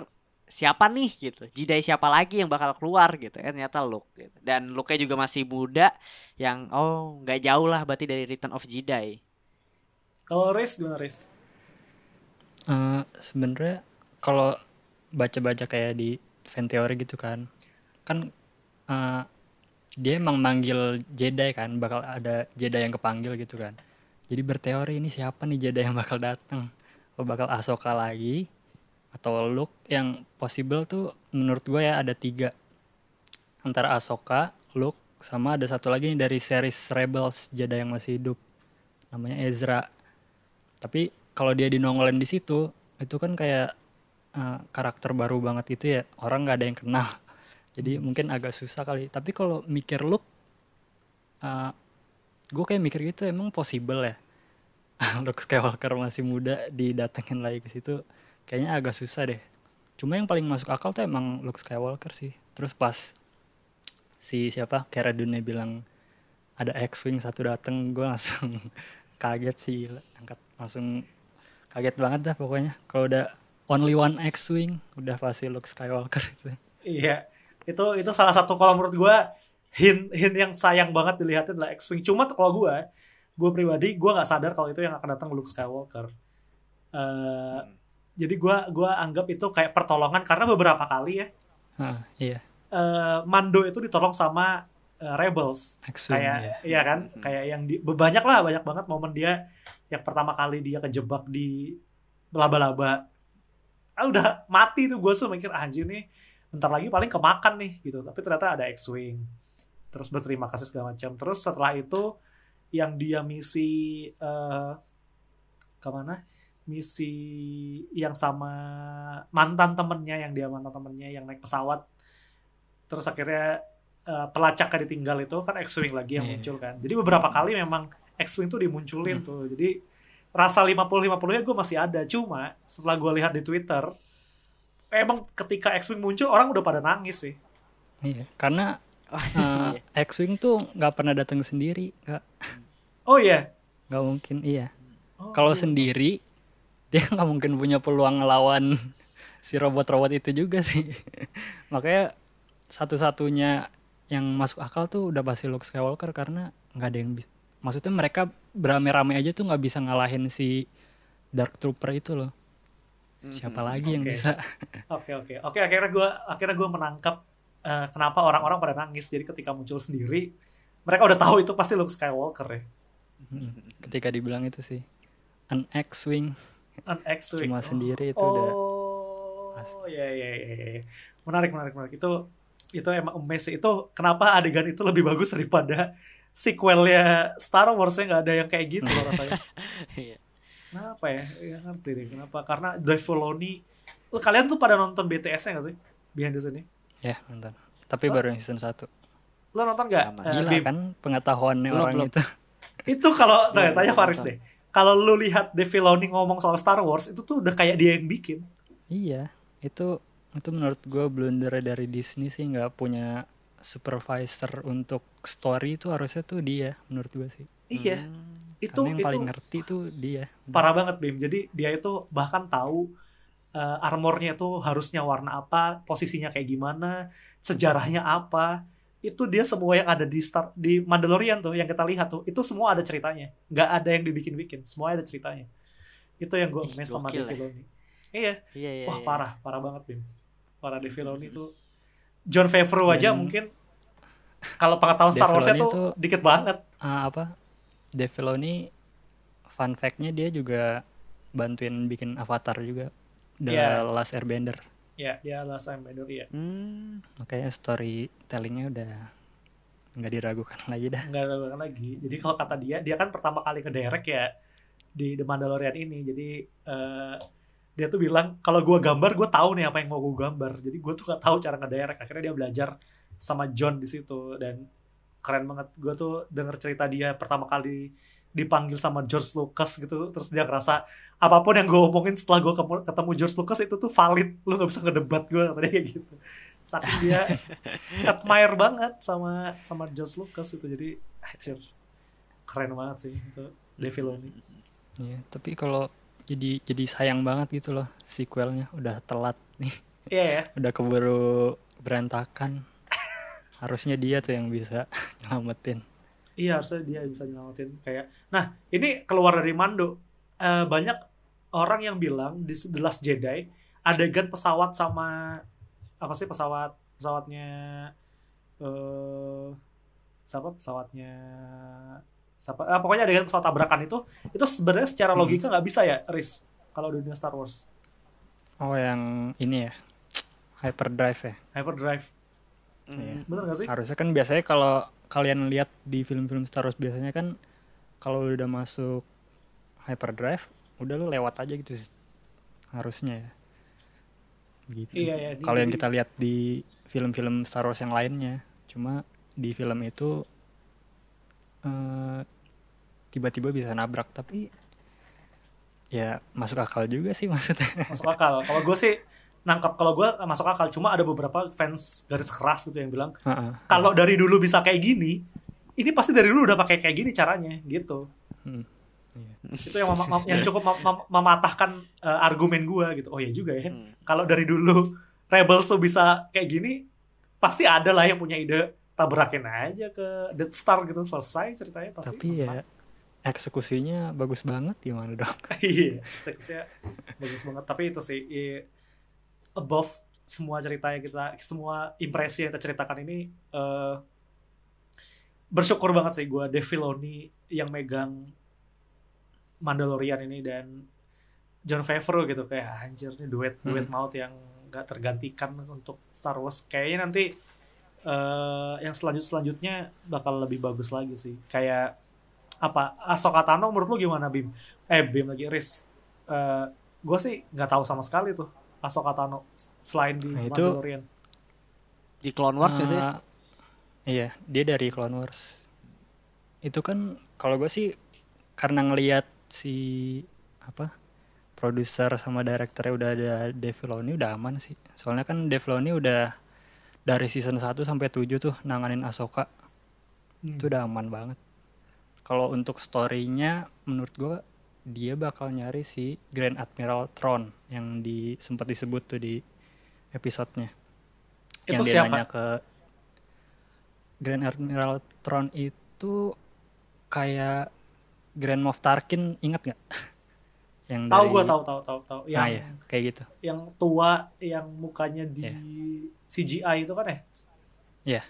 siapa nih gitu. Jidai siapa lagi yang bakal keluar gitu. Eh ternyata Luke gitu. Dan Luke-nya juga masih muda yang oh nggak jauh lah berarti dari Return of Jedi.
Kalau Riz gimana Riz?
Eh, sebenarnya kalau baca-baca kayak di fan teori gitu kan kan eh, dia emang manggil Jedi kan bakal ada Jedi yang kepanggil gitu kan. Jadi berteori ini siapa nih Jedi yang bakal datang? Oh bakal Ahsoka lagi atau Luke? Yang possible tuh menurut gue ya ada tiga. Antara Ahsoka Luke sama ada satu lagi nih dari series Rebels Jedi yang masih hidup. Namanya Ezra. Tapi kalau dia dinongolin di situ itu kan kayak eh, karakter baru banget gitu ya. Orang nggak ada yang kenal. Jadi mungkin agak susah kali. Tapi kalau mikir look gue kayak mikir gitu emang possible ya? Luke Skywalker masih muda didatengin lagi ke situ kayaknya agak susah deh. Cuma yang paling masuk akal tuh emang Luke Skywalker sih. Terus pas si siapa Cara Dune bilang ada X-wing satu dateng gue langsung kaget sih angkat langsung kaget banget dah pokoknya. Kalau udah only one X-wing udah pasti Luke Skywalker itu.
Iya, itu itu salah satu kalau menurut gue hint hint yang sayang banget dilihatin adalah X-wing. Cuma tuh kalau gue, gue pribadi gue nggak sadar kalau itu yang akan datang Luke Skywalker. Eh, Jadi gue gua anggap itu kayak pertolongan karena beberapa kali ya.
Ah iya.
Eh, Mando itu ditolong sama eh, Rebels.
X-wing
kayak
ya
iya kan?
Mhm.
kayak yang di banyak lah banyak banget momen dia yang pertama kali dia kejebak di laba-laba. Ah udah mati tuh gue tuh mikir ah, anjir nih bentar lagi paling kemakan nih gitu. Tapi ternyata ada X-wing. Terus berterima kasih segala macam. Terus setelah itu yang dia misi eh ke mana? Misi yang sama mantan temennya yang dia mantan temennya yang naik pesawat. Terus akhirnya eh, pelacaknya ditinggal itu kan X-wing lagi yang
Iya.
muncul kan. Jadi beberapa kali memang X-wing tuh dimunculin
Hmm.
tuh. Jadi rasa 50-50 nya gue masih ada. Cuma setelah gue lihat di Twitter emang ketika X-wing muncul orang udah pada nangis sih.
Iya karena eh, X-wing tuh nggak pernah datang sendiri nggak
oh iya?
Nggak mungkin iya.
Oh,
kalau
iya.
sendiri dia nggak mungkin punya peluang ngelawan si robot-robot itu juga sih. Makanya satu-satunya yang masuk akal tuh udah pasti Luke Skywalker karena nggak ada yang bisa maksudnya mereka berame-rame aja tuh nggak bisa ngalahin si Dark Trooper itu loh. Siapa
Mhm.
lagi yang
Oke.
bisa?
Oke oke oke akhirnya gue akhirnya gue menangkap eh, kenapa orang-orang pada nangis. Jadi ketika muncul sendiri, mereka udah tahu itu pasti Luke Skywalker ya.
Hmm, Ketika dibilang itu sih an X-wing
An X-wing.
cuma
Oh.
sendiri itu
oh,
udah
ya ya ya ya. Menarik menarik menarik. Itu itu emang amazing. Itu kenapa adegan itu lebih bagus daripada sequelnya Star Wars yang nggak ada yang kayak gitu loh rasanya.
Iya.
Kenapa ya? Ya ngerti deh kenapa. Karena Dave Filoni kalian tuh pada nonton BTS-nya gak sih? Behind the Scene
ya nonton. Tapi baru yang season 1.
Lo nonton gak?
Sama.
Eh,
Gila
Bim?
kan pengetahuannya
Belum,
orang
belum.
itu.
Itu kalau tanya, tanya Faris deh. Kalau lu lihat Dave Filoni ngomong soal Star Wars, itu tuh udah kayak dia yang bikin.
Iya, itu itu menurut gue blunder dari Disney sih nggak punya supervisor untuk story itu harusnya tuh dia menurut gue sih.
Iya.
Hmm.
Itu
Karena yang
itu
paling ngerti tuh dia.
parah banget Bim. Jadi dia itu bahkan tahu eh, armornya tuh harusnya warna apa, posisinya kayak gimana, sejarahnya apa. Itu dia semua yang ada di Star di Mandalorian tuh yang kita lihat tuh, itu semua ada ceritanya. nggak ada yang dibikin-bikin, semua ada ceritanya. Itu yang gue amazed sama Dave
ya.
Filoni. Iya,
Iya, iya,
wah
iya.
parah, parah banget Bim. Parah Dave Filoni itu. John Favreau aja
Dan-
mungkin kalau pengetahuan Star Wars-nya
Filoni
tuh dikit banget.
Ah, apa? Dave Filoni fun fact-nya dia juga bantuin bikin Avatar juga. The
Iya.
Last Airbender.
Ya, dia adalah Sam Bender ya.
Hmm.
Makanya storytellingnya udah nggak diragukan lagi dah.
nggak orang lagi. Jadi kalau kata dia, dia kan pertama kali ke direct ya di The Mandalorian ini. Jadi eh, dia tuh bilang kalau gua gambar, gue tahu nih apa yang mau gue gambar. Jadi gue tuh gak tahu cara ngedirect. Akhirnya dia belajar sama John di situ dan keren banget. Gue tuh denger cerita dia pertama kali dipanggil sama George Lucas gitu terus dia ngerasa apa pun yang gue omongin setelah gue ketemu George Lucas itu tuh valid lu gak bisa ngedebat gue katanya kayak gitu saking dia admire banget sama sama George Lucas itu jadi anjir keren banget sih itu Dave Filoni
Iya, tapi kalau jadi jadi sayang banget gitu loh sequelnya udah telat nih.
iya ya
Udah keburu berantakan. Harusnya dia tuh yang bisa nyelamatin.
iya harusnya dia bisa nyelamatin kayak nah ini keluar dari Mando Eh, banyak orang yang bilang di The Last Jedi adegan pesawat sama apa sih pesawat pesawatnya eh siapa pesawatnya siapa ah, pokoknya adegan pesawat tabrakan itu itu sebenarnya secara
Hmm.
logika nggak bisa ya Riz kalau di dunia Star Wars
Oh, yang ini ya. Hyperdrive ya.
hyperdrive
Hmm.
bener gak sih
Harusnya kan biasanya kalau kalian lihat di film-film Star Wars biasanya kan kalau udah masuk hyperdrive, udah lu lewat aja gitu harusnya ya. Gitu.
Iya, iya,
Kalau yang kita lihat di film-film Star Wars yang lainnya, cuma di film itu eh, tiba-tiba bisa nabrak tapi ya masuk akal juga sih maksudnya.
masuk akal kalau gue sih nangkap kalau gue masuk akal cuma ada beberapa fans garis keras gitu yang bilang
Heeh.
kalau dari dulu bisa kayak gini ini pasti dari dulu udah pakai kayak gini caranya gitu
Hmm.
itu yang mem- mem- yang cukup mem- mem- mematahkan eh, argumen gue gitu oh ya juga ya
Hmm.
kalau dari dulu Rebels tuh bisa kayak gini pasti ada lah yang punya ide tabrakin aja ke Death Star gitu selesai ceritanya pasti.
Tapi ya eksekusinya bagus banget gimana dong?
iya seksnya bagus banget. Tapi itu sih above semua cerita yang kita semua impresi yang kita ceritakan ini eh, bersyukur banget sih gue Dave Filoni yang megang Mandalorian ini dan John Favreau gitu. Kayak anjir nih duet duet
Hmm.
maut yang gak tergantikan untuk Star Wars. Kayaknya nanti eh, yang selanjut selanjutnya bakal lebih bagus lagi sih kayak apa Ahsoka Tano menurut lu gimana Bim eh Bim lagi Riz Eh gue sih nggak tahu sama sekali tuh Ahsoka Tano selain di
Nah, itu-
Mandalorian
Di Clone Wars ya sih?
Ah, iya, dia dari Clone Wars. Itu kan kalau gue sih karena ngelihat si apa produser sama direkturnya udah ada Dave Filoni udah aman sih. Soalnya kan Dave Filoni udah dari season 1 sampai 7 tuh nanganin Ahsoka.
Hmm.
Itu udah aman banget. Kalau untuk story-nya menurut gue dia bakal nyari si Grand Admiral Thrawn yang di sempat disebut tuh di episodenya
itu
yang dia
siapa
nanya ke Grand Admiral Thrawn itu kayak Grand Moff Tarkin ingat nggak? yang
Tahu
dari-
gue tahu tahu tahu tahu. Yang
Nah, iya, kayak gitu.
yang tua yang mukanya di
Iya.
CGI itu kan ya?
Iya,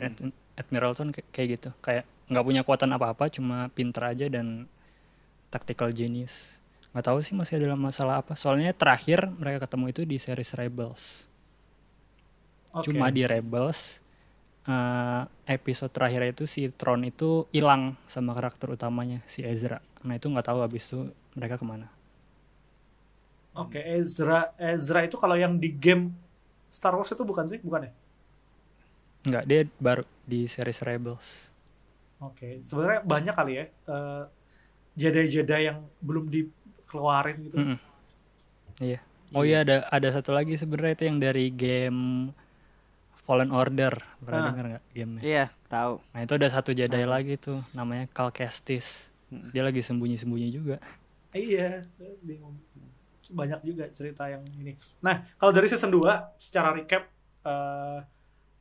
Ad- Admiral Thrawn kayak- gitu. Kayak nggak punya kekuatan apa-apa, cuma pinter aja dan tactical genius. Nggak tahu sih masih ada masalah apa. Soalnya terakhir mereka ketemu itu di series Rebels.
Oke.
Cuma di Rebels eh, episode terakhir itu si Tron itu hilang sama karakter utamanya si Ezra. Nah itu nggak tahu habis itu mereka ke mana.
Oke, Ezra Ezra itu kalau yang di game Star Wars itu bukan sih? Bukan ya?
Nggak, dia baru di series Rebels.
Oke, sebenarnya banyak kali ya eh, Jedi-Jedi yang belum dikeluarin gitu.
Mm-mm. Iya. Oh iya ada ada satu lagi sebenarnya itu yang dari game Fallen Order. Pernah
Ah.
dengar nggak gamenya?
Iya, tahu.
Nah itu ada satu Jedi lagi tuh namanya Cal Kestis. Dia lagi sembunyi-sembunyi juga.
Iya, bingung. Banyak juga cerita yang ini. Nah, kalau dari season 2 secara recap eh,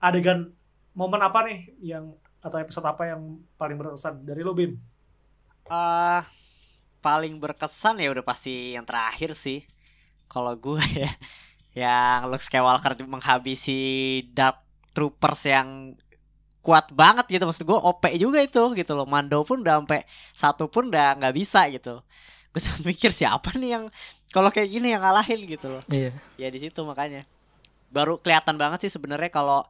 adegan momen apa nih yang atau episode apa yang paling berkesan dari lo Bim?
eh paling berkesan ya udah pasti yang terakhir sih. Kalau gue ya yang Luke Skywalker menghabisi Dark Troopers yang kuat banget gitu maksud gue OP juga itu gitu loh Mando pun udah sampai satu pun udah nggak bisa gitu gue sempat mikir siapa nih yang kalau kayak gini yang ngalahin gitu loh.
Iya.
ya di situ makanya. Baru kelihatan banget sih sebenarnya kalau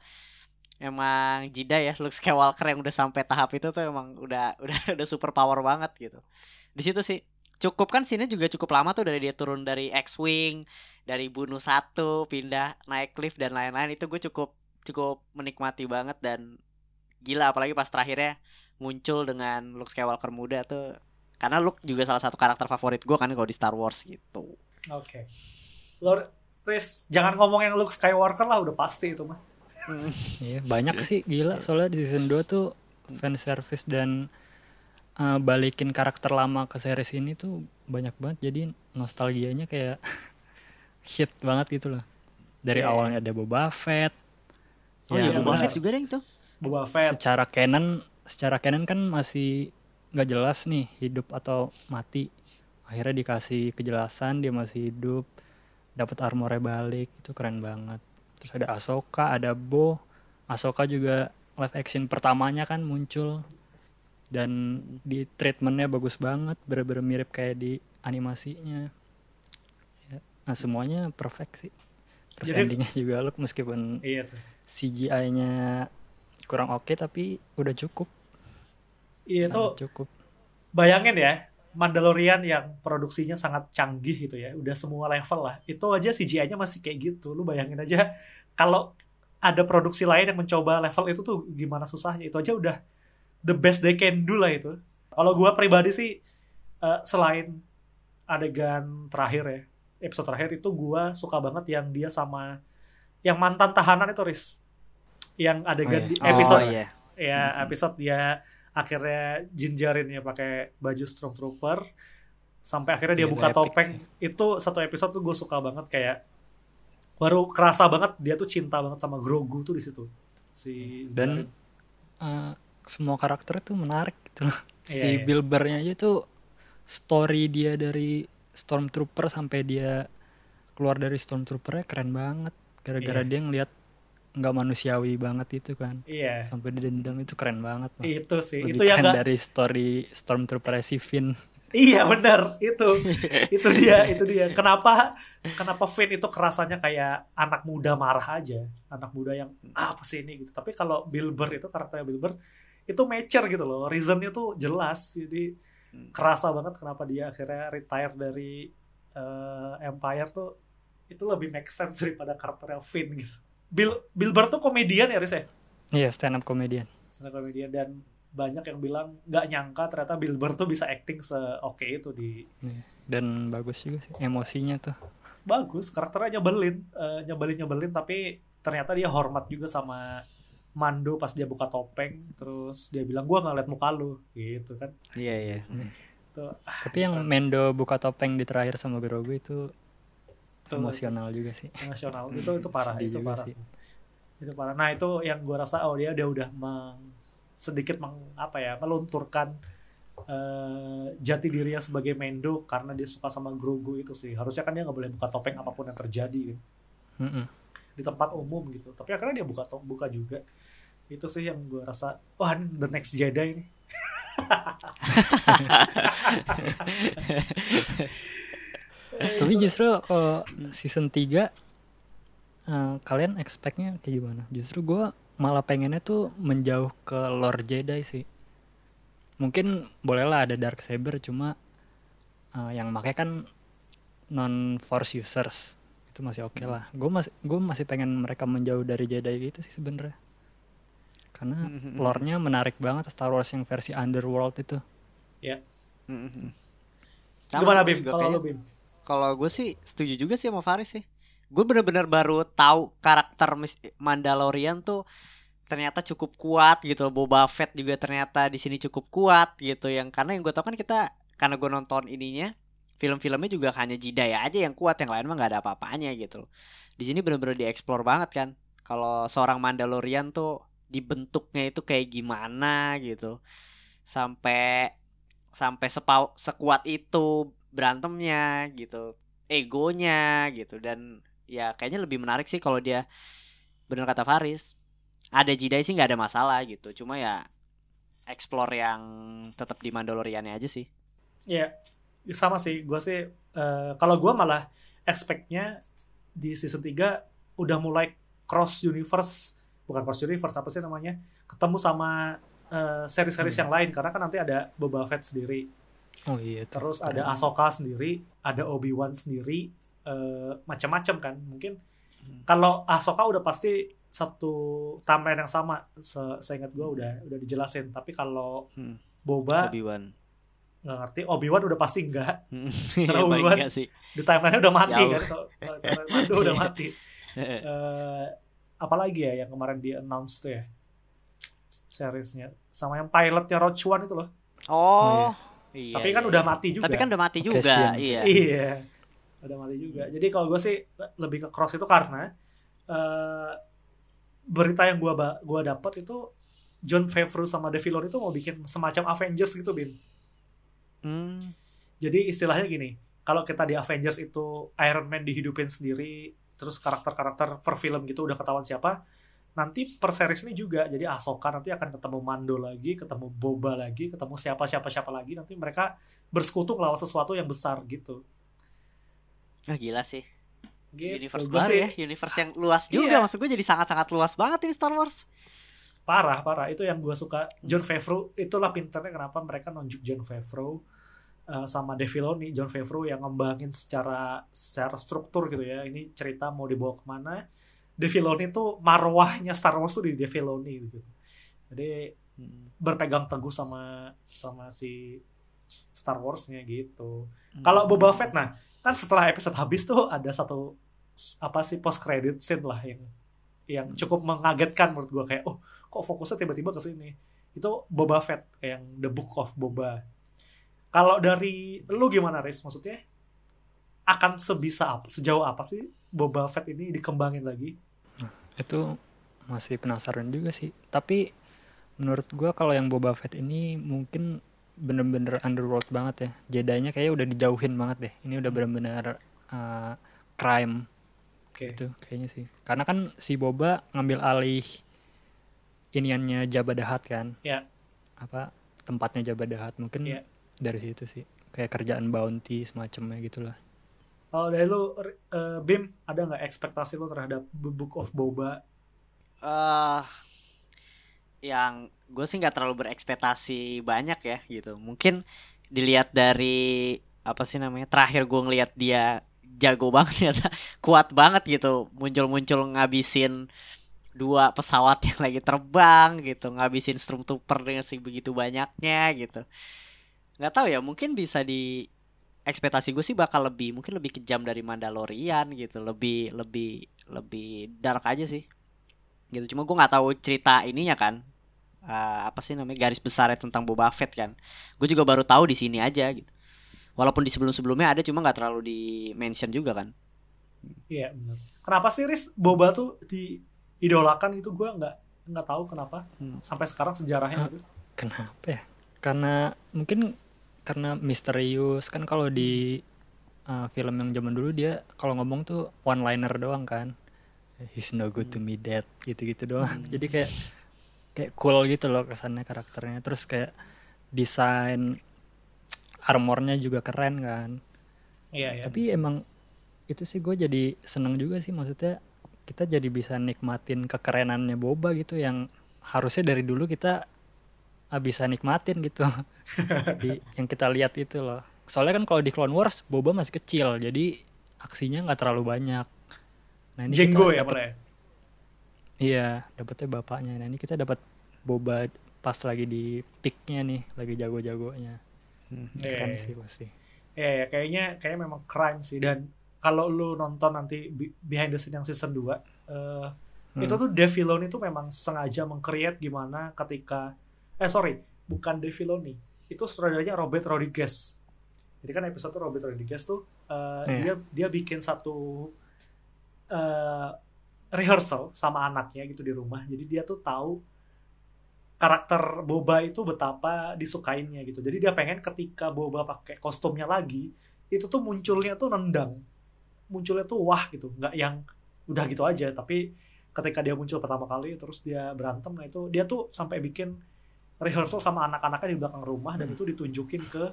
emang Jida ya Luke Skywalker yang udah sampai tahap itu tuh emang udah udah udah super power banget gitu. Di situ sih cukup kan sini juga cukup lama tuh dari dia turun dari X-wing dari bunuh satu pindah naik lift dan lain-lain. Itu gue cukup cukup menikmati banget dan gila apalagi pas terakhirnya muncul dengan Luke Skywalker muda tuh karena Luke juga salah satu karakter favorit gue kan kalau di Star Wars gitu
Oke. Lo Riz, jangan ngomong yang Luke Skywalker lah, udah pasti itu mah.
Iya, banyak sih gila soalnya di season 2 tuh fan service dan uh, balikin karakter lama ke series ini tuh banyak banget jadi nostalgianya kayak hit banget gitu loh. Dari
Iya.
awalnya ada Boba Fett.
oh
Ya,
iya Boba. Fett juga deh itu
Boba Fett.
secara canon secara canon kan masih nggak jelas nih hidup atau mati. Akhirnya dikasih kejelasan dia masih hidup, dapat armornya balik, itu keren banget. Terus ada Ahsoka, ada Bo. Ahsoka juga live action pertamanya kan muncul dan di treatmentnya bagus banget, bener-bener mirip kayak di animasinya. Ya, Nah semuanya perfect sih. Terus
Jadi-
endingnya juga look meskipun
Iya.
CGI-nya kurang oke tapi udah cukup.
Iya tuh
sangat cukup.
bayangin ya Mandalorian yang produksinya sangat canggih gitu ya udah semua level lah itu aja CGI-nya masih kayak gitu lu bayangin aja kalau ada produksi lain yang mencoba level itu tuh gimana susahnya itu aja udah the best they can do lah itu kalau gua pribadi sih eh, selain adegan terakhir ya episode terakhir itu gua suka banget yang dia sama yang mantan tahanan itu Riz yang adegan
Oh, iya.
di
Oh,
episode
iya.
ya episode dia akhirnya jinjarin ya pakai baju stormtrooper sampai akhirnya dia
Iya,
buka topeng itu satu episode tuh gue suka banget kayak baru kerasa banget dia tuh cinta banget sama Grogu tuh di situ si
Dan eh, semua karakter tuh menarik gitu loh.
Iya,
si
iya.
Bill Burr-nya aja tuh story dia dari Stormtrooper sampai dia keluar dari Stormtrooper-nya keren banget. Gara-gara
Iya.
dia ngeliat nggak manusiawi banget itu kan.
iya
Sampai didendam itu keren banget. loh.
itu sih
Lebih
itu yang gak
dari story Stormtrooper si Finn.
iya benar itu itu dia itu dia kenapa kenapa Finn itu kerasanya kayak anak muda marah aja anak muda yang ah, apa sih ini gitu tapi kalau Bill Burr itu karakternya Bill Burr itu mature gitu loh reasonnya tuh jelas jadi kerasa banget kenapa dia akhirnya retire dari eh, Empire tuh itu lebih make sense daripada karakternya Finn gitu Bill Bill Burr tuh komedian ya Riz ya
Iya stand up comedian.
stand up comedian dan banyak yang bilang nggak nyangka ternyata Bill Burr tuh bisa acting se oke itu di
Dan bagus juga sih emosinya tuh.
bagus karakternya nyebelin eh, nyebelin nyebelin tapi ternyata dia hormat juga sama Mando pas dia buka topeng terus dia bilang gua nggak liat muka lu gitu kan
Iya iya.
tuh
Tapi yang Mendo buka topeng di terakhir sama Grogu itu
Tuh,
emosional juga sih.
nasional itu itu parah
Sedih
itu parah
sih.
sih. itu parah nah itu yang gua rasa oh dia dia udah meng- sedikit meng, apa ya melunturkan eh, jati dirinya sebagai Mendo karena dia suka sama Grogu itu sih harusnya kan dia nggak boleh buka topeng apa pun yang terjadi
Mm-mm.
di tempat umum gitu tapi akhirnya dia buka to- buka juga itu sih yang gue rasa wah ini the next Jedi ini
Tapi justru kalau season 3 eh, kalian expect-nya kayak gimana? Justru gua malah pengennya tuh menjauh ke Lord Jedi sih. Mungkin bolehlah ada dark saber cuma eh, yang makanya kan non force users itu masih oke lah. Gue masih gue masih pengen mereka menjauh dari Jedi gitu sih sebenarnya. Karena
Mhm.
lore-nya menarik banget Star Wars yang versi Underworld itu.
ya
Mm-mm.
gimana
sih,
Bim
juga
kalau lo Bim
Kalau gue sih setuju juga sih sama Faris sih. Gue bener-bener baru tahu karakter Mandalorian tuh ternyata cukup kuat gitu. Boba Fett juga ternyata di sini cukup kuat gitu. Yang karena yang gue tau kan kita karena gue nonton ininya film-filmnya juga hanya Jedi aja yang kuat, yang lain mah nggak ada apa-apanya gitu. Di sini bener-bener dieksplor banget kan. Kalau seorang Mandalorian tuh dibentuknya itu kayak gimana gitu. Sampai sampai sepau sekuat itu berantemnya gitu egonya gitu. Dan ya kayaknya lebih menarik sih kalau dia bener kata Faris ada Jedi sih nggak ada masalah gitu. Cuma ya explore yang tetap di Mandaloriannya aja sih.
Ya sama sih. Gue sih eh, kalau gue malah expect-nya di season 3 udah mulai cross universe bukan cross universe apa sih namanya ketemu sama eh, seri-seri
Hmm.
yang lain. Karena kan nanti ada Boba Fett sendiri
Oh iya
terus ada Ahsoka sendiri ada Obi Wan sendiri eh, macam-macam kan mungkin.
Hmm.
kalau Ahsoka udah pasti satu timeline yang sama se seingat gue udah udah dijelasin. Tapi kalau
Hmm.
Boba
Obi Wan
nggak ngerti Obi Wan udah pasti enggak Obi-Wan.
enggak sih.
di timeline udah mati
Jauh.
kan Mando udah mati. Eh, apalagi ya yang kemarin di announce tuh ya seriesnya. Sama yang pilotnya One itu loh.
Oh iya
tapi kan
iya,
udah
iya.
mati juga
tapi kan udah mati juga
sian.
iya
iya udah mati juga jadi kalau gue sih lebih ke cross itu karena eh, berita yang gua ba- gua dapat itu John Favreau sama Dave Filoni itu mau bikin semacam Avengers gitu bin
Hmm.
Jadi istilahnya gini, kalau kita di Avengers itu Iron Man dihidupin sendiri, terus karakter-karakter per film gitu udah ketahuan siapa, nanti per series ini juga, jadi Ahsoka nanti akan ketemu Mando lagi, ketemu Boba lagi, ketemu siapa-siapa-siapa lagi, nanti mereka bersekutu melawan sesuatu yang besar gitu.
Ah, gila sih
gitu.
universe baru
sih
ya universe yang luas juga
Iya.
maksud gue jadi sangat-sangat luas banget ini Star Wars
Parah, parah. Itu yang gue suka. John Favreau, itulah pinternya kenapa mereka nunjuk John Favreau uh, sama Dave Filoni. John Favreau yang ngembangin secara secara struktur gitu ya. Ini cerita mau dibawa ke mana. Dave Filoni tuh marwahnya Star Wars tuh di Dave Filoni gitu. Jadi berpegang teguh sama sama si Star Wars-nya gitu. Kalau Boba Fett nah, kan setelah episode habis tuh ada satu apa sih post credit scene lah yang yang cukup mengagetkan menurut gua kayak oh kok fokusnya tiba-tiba ke sini. Itu Boba Fett yang The Book of Boba. Kalau dari lu gimana Riz? Maksudnya akan sebisa apa, sejauh apa sih Boba Fett ini dikembangin lagi?
itu masih penasaran juga sih tapi menurut gua kalau yang Boba Fett ini mungkin bener-bener underworld banget ya Jedi-nya kayaknya udah dijauhin banget deh ini udah bener-bener uh, crime
Oke.
gitu kayaknya sih karena kan si Boba ngambil alih iniannya Jabba the Hutt kan
Ya.
apa tempatnya Jabba the Hutt mungkin
Ya.
dari situ sih kayak kerjaan bounty semacamnya gitulah
Kalau dari lu eh, Bim, ada nggak ekspektasi lu terhadap Book of Boba?
eh yang gue sih nggak terlalu berekspektasi banyak ya gitu. Mungkin dilihat dari apa sih namanya terakhir gue ngelihat dia jago banget ternyata kuat banget gitu. Muncul-muncul ngabisin dua pesawat yang lagi terbang gitu ngabisin stormtrooper dengan sebegitu banyaknya gitu. Nggak tahu ya mungkin bisa di ekspektasi gue sih bakal lebih mungkin lebih kejam dari Mandalorian gitu lebih lebih lebih dark aja sih gitu cuma gue nggak tahu cerita ininya kan Eh, apa sih namanya garis besarnya tentang Boba Fett kan gue juga baru tahu di sini aja gitu walaupun di sebelum sebelumnya ada cuma nggak terlalu di mention juga kan
Iya benar. Kenapa sih Riz Boba tuh diidolakan itu gue nggak nggak tahu kenapa
Hmm.
sampai sekarang sejarahnya
Ah.
gitu.
kenapa ya karena mungkin karena misterius. Kan kalau di uh, film yang zaman dulu dia kalau ngomong tuh one liner doang kan. He's no good to me dead gitu-gitu doang. Jadi kayak kayak cool gitu loh kesannya karakternya. Terus kayak desain armornya juga keren kan.
Iya, iya.
tapi emang itu sih gue jadi seneng juga sih. Maksudnya kita jadi bisa nikmatin kekerenannya boba gitu yang harusnya dari dulu kita bisa nikmatin gitu. Di yang kita lihat itu loh. Soalnya kan kalau di Clone Wars boba masih kecil jadi aksinya nggak terlalu banyak. Nah ini
Jenggo
kita
ya
dapet-
mulai.
iya dapetnya bapaknya. Nah ini kita dapat boba pas lagi di peaknya nih lagi jago-jagonya. Keren
Iya.
sih pasti.
Ya, ya, kayaknya kayaknya memang crime sih. Dan kalau lu nonton nanti be- behind the scene yang season 2 eh itu tuh Dave Filoni tuh memang sengaja meng-create gimana ketika eh sorry, bukan Dave Filoni. Itu sutradaranya Robert Rodriguez. Jadi kan episode tuh Robert Rodriguez tuh eh,
Iya.
dia dia bikin satu eh rehearsal sama anaknya gitu di rumah. Jadi dia tuh tahu karakter Boba itu betapa disukainnya gitu. Jadi dia pengen ketika Boba pakai kostumnya lagi, itu tuh munculnya tuh nendang. Munculnya tuh wah gitu, nggak yang udah gitu aja, tapi ketika dia muncul pertama kali terus dia berantem nah itu dia tuh sampai bikin rehearsal sama anak-anaknya di belakang rumah dan itu ditunjukin ke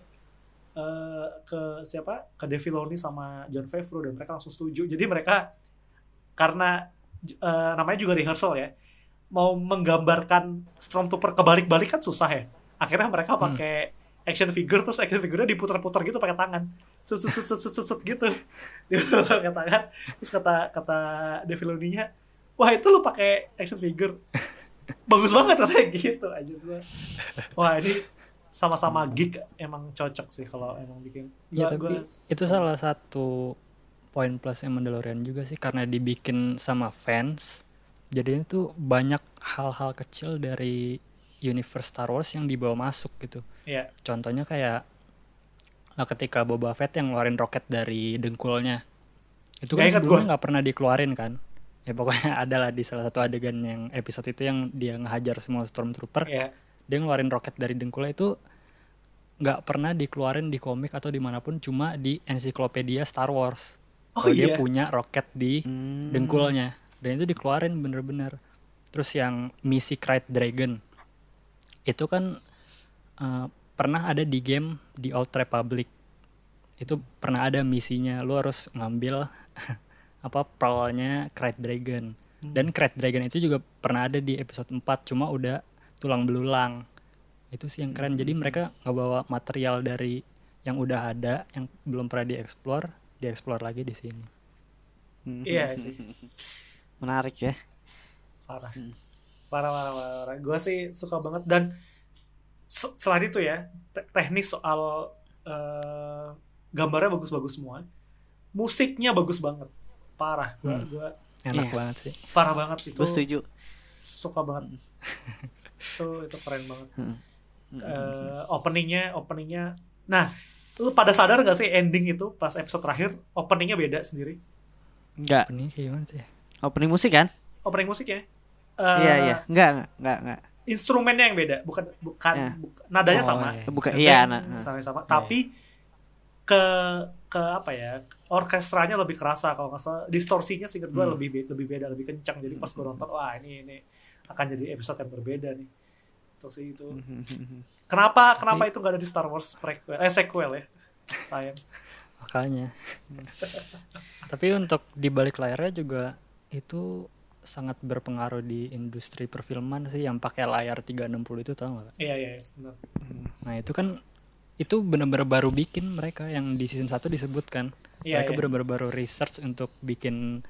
eh, ke siapa? Ke Dave Filoni sama John Favreau dan mereka langsung setuju. Jadi mereka karena eh, namanya juga rehearsal ya mau menggambarkan Stormtrooper kebalik-balik kan susah ya. Akhirnya mereka
Hmm.
pakai action figure terus action figure diputar-putar gitu pakai tangan. Set set set set set, set, gitu. Diputar pakai tangan. Terus kata kata Dave Filoni-nya wah itu lu pakai action figure bagus banget katanya gitu aja gua wah ini sama-sama geek emang cocok sih kalau emang bikin
Ya
Gua-
tapi
gua-
itu salah satu poin plusnya Mandalorian juga sih karena dibikin sama fans. Jadi itu banyak hal-hal kecil dari universe Star Wars yang dibawa masuk gitu.
ya
Contohnya kayak nah, ketika Boba Fett yang ngeluarin roket dari dengkulnya. Itu kan
ingat
sebelumnya nggak pernah dikeluarin kan. Ya pokoknya adalah di salah satu adegan yang episode itu yang dia ngehajar semua stormtrooper
ya
dia ngeluarin roket dari dengkulnya itu nggak pernah dikeluarin di komik atau di mana pun cuma di ensiklopedia Star Wars.
Oh
dia
iya?
punya roket di
Hmm.
dengkulnya dan itu dikeluarin bener-bener. Terus yang misi Krayt Dragon itu kan eh, pernah ada di game di Old Republic. Itu pernah ada misinya, lu harus ngambil apa pearlnya Krayt Dragon. Dan Krayt Dragon itu juga pernah ada di episode 4 cuma udah tulang belulang. Itu sih yang keren. Jadi mereka ngebawa material dari yang udah ada yang belum pernah dieksplor, dieksplor lagi di sini.
Hmm.
iya sih
Menarik ya.
parah
Hmm.
parah parah parah, parah. gue sih suka banget dan se- selain itu ya te- teknis soal eh, gambarnya bagus-bagus semua musiknya bagus banget parah gue
Hmm.
gua
Enak
Iya.
banget sih.
parah banget itu
Gue setuju.
suka banget itu itu keren banget
Hmm.
Eh, openingnya openingnya nah lu pada sadar gak sih ending itu pas episode terakhir openingnya beda sendiri
Enggak.
Ini kayak gimana sih?
Opening musik kan?
opening musiknya Eh,
Iya iya. Enggak enggak enggak enggak.
instrumennya yang beda bukan bukan
Ya.
bukan- nadanya
Oh,
sama
iya.
Bukan
Band
iya nah, nah.
sama sama tapi ke ke apa ya orkestranya lebih kerasa kalau nggak salah distorsinya sih gue
Hmm.
lebih lebih beda lebih kencang jadi pas gue nonton wah ini ini akan jadi episode yang berbeda nih itu sih itu
Hmm.
kenapa kenapa itu nggak ada di Star Wars prequel eh sequel ya sayang
Makanya. Tapi untuk di balik layarnya juga itu sangat berpengaruh di industri perfilman sih yang pakai layar 360 itu tau gak?
iya iya iya, benar
Nah itu kan itu benar-benar baru bikin mereka yang di season 1 disebutkan.
Iya,
mereka
iya.
benar-benar baru research untuk bikin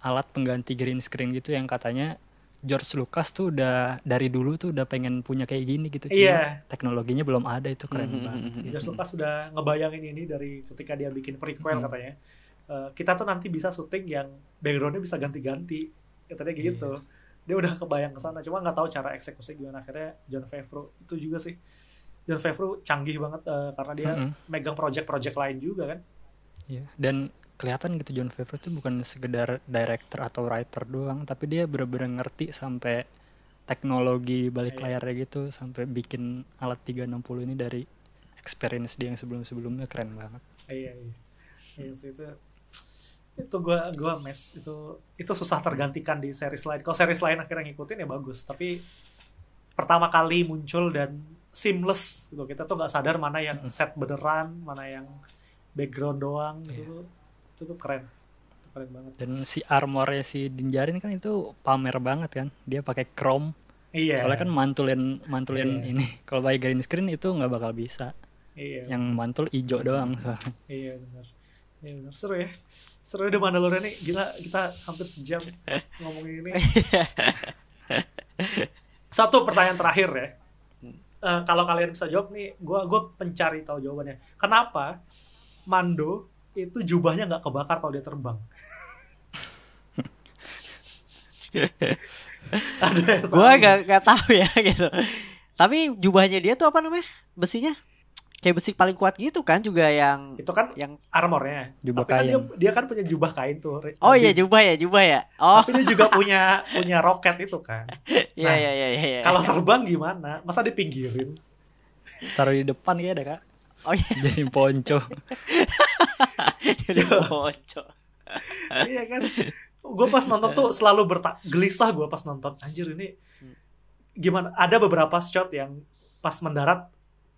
alat pengganti green screen gitu yang katanya George Lucas tuh udah dari dulu tuh udah pengen punya kayak gini gitu. Cuma
Iya.
teknologinya belum ada itu keren
Mhm,
banget
mhm,
sih.
George Lucas sudah ngebayangin ini dari ketika dia bikin prequel
Hmm.
katanya Eh, kita tuh nanti bisa syuting yang backgroundnya bisa ganti-ganti katanya gitu
Iya.
dia udah kebayang ke sana cuma nggak tahu cara eksekusi gimana akhirnya John Favreau itu juga sih John Favreau canggih banget eh, karena dia
Mhm.
megang project-project lain juga kan
Iya, dan kelihatan gitu John Favreau tuh bukan sekedar director atau writer doang, tapi dia bener-bener ngerti sampai teknologi balik
Iya.
layarnya gitu sampai bikin alat 360 ini dari experience dia yang sebelum-sebelumnya keren banget.
iya iya. Iya sih itu itu gua gua mes itu itu susah tergantikan di series lain. Kalau series lain akhirnya ngikutin ya bagus tapi pertama kali muncul dan seamless gitu. Kita tuh nggak sadar mana yang set beneran mana yang background doang gitu itu tuh keren itu keren banget
Dan si armornya si Dinjarin kan itu pamer banget kan. Dia pakai chrome.
iya
Soalnya kan mantulin mantulin
Iya.
ini. Kalau pakai green screen itu nggak bakal bisa.
iya
Yang mantul hijau doang soalnya.
Iya benar. Iya benar. Seru ya. Seru udah Mandalorian nih. Gila kita hampir sejam ngomongin ini. Satu pertanyaan terakhir ya. Eh, kalau kalian bisa jawab nih, gua gua pencari tahu jawabannya. Kenapa Mando itu jubahnya nggak kebakar kalau dia terbang?
Gua gak, gak tahu ya gitu. Tapi jubahnya dia tuh apa namanya? Besinya kayak besi paling kuat gitu kan juga yang
itu kan
yang
armornya.
Jubah
Tapi kan dia,
kain.
dia kan punya jubah kain tuh.
Oh iya jubah ya, jubah ya. Oh
Tapi dia juga punya punya roket itu kan.
iya
Nah,
iya iya iya. iya.
Kalau terbang gimana? Masa dipinggirin?
Taruh di depan ya ada kak.
Oh iya
Jadi ponco.
jadi bocor.
iya kan? Gue pas nonton tuh selalu berta gelisah gue pas nonton. Anjir ini gimana? Ada beberapa shot yang pas mendarat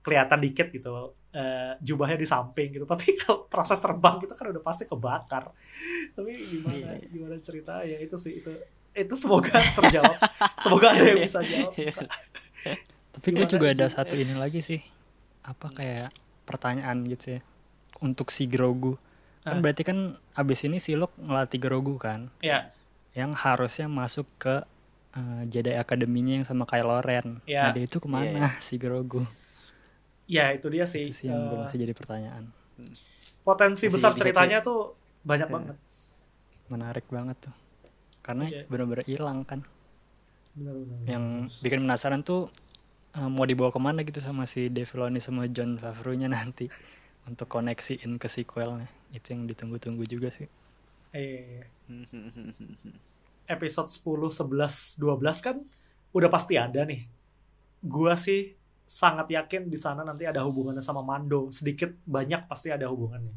kelihatan dikit gitu eh, jubahnya di samping gitu. Tapi kalau proses terbang gitu kan udah pasti kebakar. Tapi gimana
Iya.
gimana cerita ya itu sih itu itu semoga terjawab. Semoga ada yang bisa jawab.
Tapi gue juga ada satu ini lagi sih. Apa kayak pertanyaan gitu ya. Untuk si Grogu. Kan berarti kan abis ini si Luke ngelatih Grogu kan.
Ya,
Yang harusnya masuk ke eh, Jedi Academy-nya yang sama Kylo Ren.
Ya.
Nah dia itu ke mana si Grogu?
ya itu dia sih.
Itu sih yang
Eh,
masih jadi pertanyaan.
potensi
Masih
besar ceritanya tuh banyak
Iya.
banget.
Menarik banget tuh. Karena
Iya.
bener-bener hilang kan.
Benar-benar.
Yang bikin penasaran tuh eh, mau dibawa ke mana gitu sama si Dave Filoni sama John Favreau-nya nanti untuk koneksiin ke sequelnya. Itu yang ditunggu-tunggu juga sih.
Eh, episode 10, 11, 12 kan udah pasti ada nih. Gua sih sangat yakin di sana nanti ada hubungannya sama Mando. Sedikit banyak pasti ada hubungannya.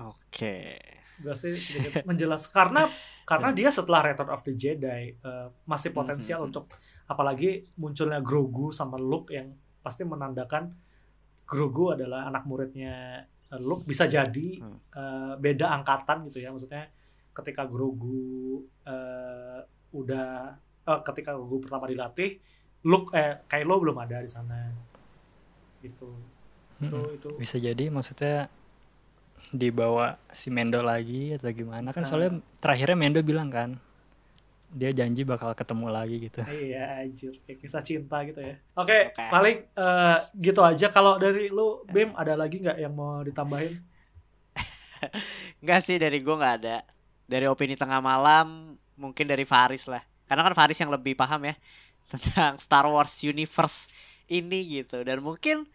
Oke.
Gua sih sedikit menjelas karena karena dia setelah Return of the Jedi eh, masih potensial
Mhm.
untuk apalagi munculnya Grogu sama Luke yang pasti menandakan Grogu adalah anak muridnya eh, Luke bisa jadi
Hmm.
eh, beda angkatan gitu ya maksudnya ketika Grogu eh, udah eh, ketika Grogu pertama dilatih Luke eh Kylo belum ada di sana gitu itu
Mm-mm.
itu
Bisa jadi maksudnya dibawa si Mendo lagi atau gimana kan
Ah.
soalnya terakhirnya Mendo bilang kan dia janji bakal ketemu lagi gitu.
Iya anjir kayak kisah cinta gitu ya. Oke,
Oke.
paling eh, gitu aja. Kalau dari lu Bim ada lagi nggak yang mau ditambahin?
Enggak sih dari gua nggak ada. Dari opini tengah malam mungkin dari Faris lah. Karena kan Faris yang lebih paham ya tentang Star Wars Universe ini gitu. Dan mungkin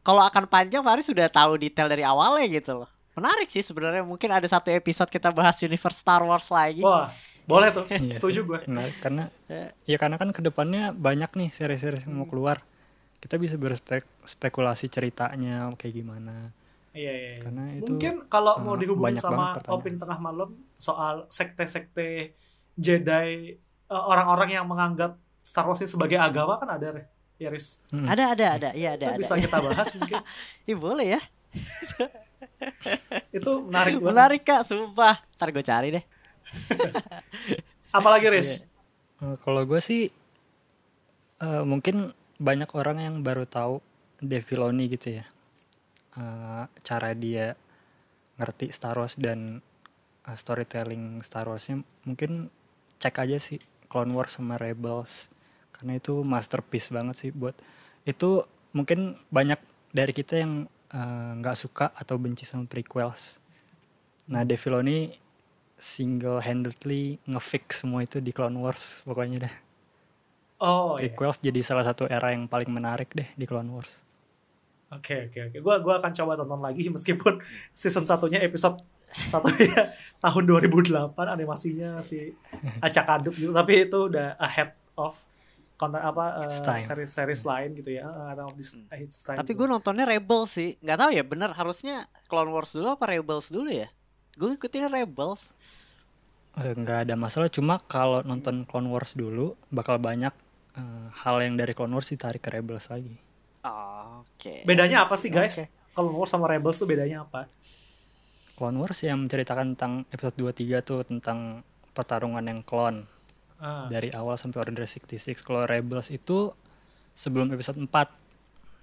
kalau akan panjang Faris sudah tahu detail dari awalnya gitu loh. Menarik sih sebenarnya mungkin ada satu episode kita bahas universe Star Wars lagi.
Wah, boleh tuh.
Iya.
Setuju gue.
Nah, karena
Eh,
ya karena kan ke depannya banyak nih seri-seri yang mau keluar. Kita bisa berspekulasi ceritanya kayak gimana.
Iya, iya. iya.
Karena itu
Mungkin kalau mau
eh,
dihubungin sama opini tengah malam soal sekte-sekte Jedi eh, orang-orang yang menganggap Star Wars ini sebagai agama kan ada Re. ya Riz.
Hmm.
ada ada ada iya
Itu
ada ada.
bisa kita bahas mungkin.
Ih, boleh ya.
Itu menarik banget.
Menarik Kak, sumpah. Ntar gue cari deh.
Apalagi Riz?
Eh, kalau gue sih eh, mungkin banyak orang yang baru tahu Dave Filoni gitu ya. Eh, cara dia ngerti Star Wars dan eh, storytelling Star Warsnya mungkin cek aja sih Clone Wars sama Rebels karena itu masterpiece banget sih buat itu mungkin banyak dari kita yang nggak suka atau benci sama prequels. Nah, Dave Filoni single handedly ngefix semua itu di Clone Wars pokoknya deh.
Oh, iya.
Prequels jadi salah satu era yang paling menarik deh di Clone Wars.
Oke oke oke. Gua gua akan coba tonton lagi meskipun season satunya episode satu ya tahun 2008 animasinya si acak aduk gitu tapi itu udah ahead of konten apa
It's
eh,
time.
series-series lain gitu ya Eh, Attack of this
Hmm.
It's time
Tapi
gitu.
gue nontonnya Rebels sih. Nggak tahu ya bener harusnya Clone Wars dulu apa Rebels dulu ya? Gue ngikutin Rebels.
Eh, nggak ada masalah cuma kalau nonton Clone Wars dulu bakal banyak eh, hal yang dari Clone Wars ditarik ke Rebels lagi
Oke.
bedanya apa sih guys
Oke.
Clone Wars sama Rebels tuh bedanya apa
Clone Wars yang menceritakan tentang episode 2 3 tuh tentang pertarungan yang clone
Ah,
dari awal sampai Order 66. Kalau Rebels itu sebelum episode 4.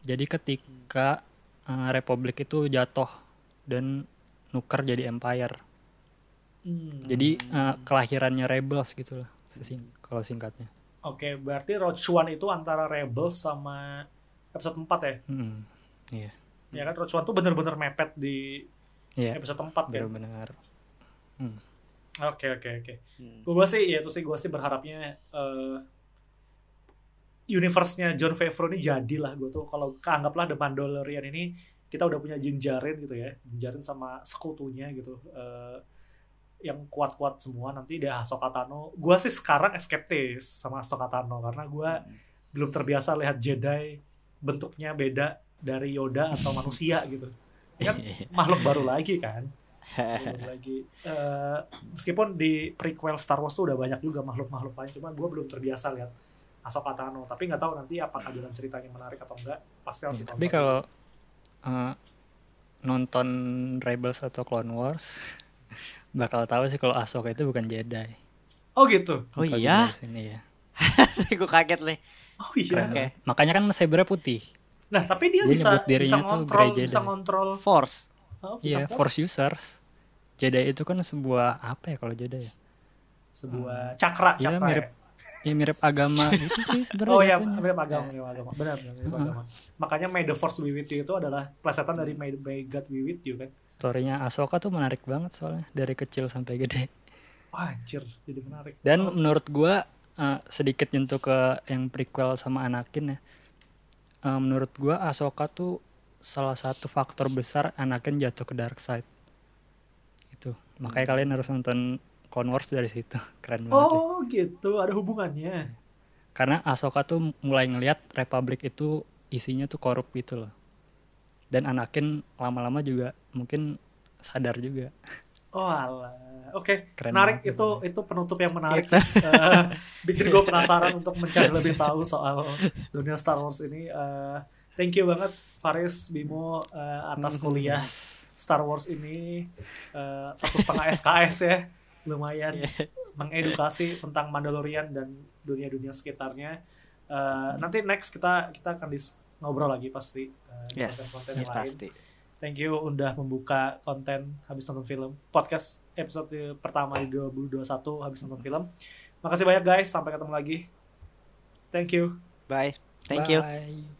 Jadi ketika eh, Republik itu jatuh dan nuker jadi Empire.
Hmm.
Jadi eh, kelahirannya Rebels gitu lah. sesing- kalau singkatnya.
Oke, berarti Rogue One itu antara Rebels sama episode 4 ya?
Hmm, Iya.
Ya kan Rogue One tuh bener-bener mepet di
Iya.
episode 4 kan?
Benar-benar.
Oke, oke, oke.
Hmm.
Gue sih, ya itu sih gue sih berharapnya eh universe-nya John Favreau ini jadilah gue tuh kalau anggaplah The Mandalorian ini kita udah punya jinjarin gitu ya, jinjarin sama sekutunya gitu. eh, yang kuat-kuat semua nanti dia Ahsoka Tano. Gue sih sekarang skeptis sama Ahsoka Tano karena gue belum terbiasa lihat Jedi bentuknya beda dari Yoda atau manusia gitu. Ya kan makhluk baru lagi kan. Baru lagi. Eh, meskipun di prequel Star Wars tuh udah banyak juga makhluk-makhluk lain, cuma gue belum terbiasa lihat Ahsoka Tano. Tapi nggak tahu nanti apakah jalan ceritanya menarik atau enggak. Pasti harus ditonton.
tapi kalau eh, nonton Rebels atau Clone Wars bakal tahu sih kalau Ahsoka itu bukan Jedi.
oh gitu.
Oh iya,
dijelasin, iya.
gue kaget nih.
Oh iya.
Keren
Oke.
banget. Makanya kan sabernya putih.
Nah tapi dia
Dia
bisa
dirinya
bisa ngontrol bisa
Jedi.
ngontrol.
Force.
oh, bisa
Iya, Force users. Jedi itu kan sebuah apa ya kalau Jedi ya?
Sebuah cakra,
Iya,
cakra.
mirip-
ya.
Ya mirip agama gitu sih sebenarnya.
Oh ya,
jatuhnya.
mirip agama, mirip agama. Benar, benar, mirip
Heeh.
agama. Makanya May the Force be with you itu adalah plesetan dari May, May God be with you kan.
Storynya Ahsoka tuh menarik banget soalnya dari kecil sampai gede.
Wah, anjir, jadi menarik.
Dan
Oh,
menurut gua eh, sedikit nyentuh ke yang prequel sama Anakin ya. Eh, menurut gua Ahsoka tuh salah satu faktor besar Anakin jatuh ke dark side. Itu. Makanya kalian harus nonton Clone Wars dari situ. Keren banget. ya.
oh gitu, ada hubungannya.
Karena Ahsoka tuh mulai ngelihat Republik itu isinya tuh korup gitu loh. Dan Anakin lama-lama juga mungkin sadar juga.
Oh alah. Oke,
Keren
menarik
banget
itu
itu.
itu penutup yang menarik. Eh, bikin gue penasaran untuk mencari lebih tahu soal dunia Star Wars ini. Eh, thank you banget Faris Bimo eh, atas kuliah Star Wars ini Eh, satu setengah SKS ya, lumayan mengedukasi tentang Mandalorian dan dunia-dunia sekitarnya. Eh, nanti next kita kita akan dis- ngobrol lagi pasti di
Yes,
konten-konten yang lain.
pasti.
Thank you udah membuka konten habis nonton film podcast episode pertama di 2021 habis nonton film. Makasih banyak guys, sampai ketemu lagi. Thank you.
Bye. Thank you.
Bye.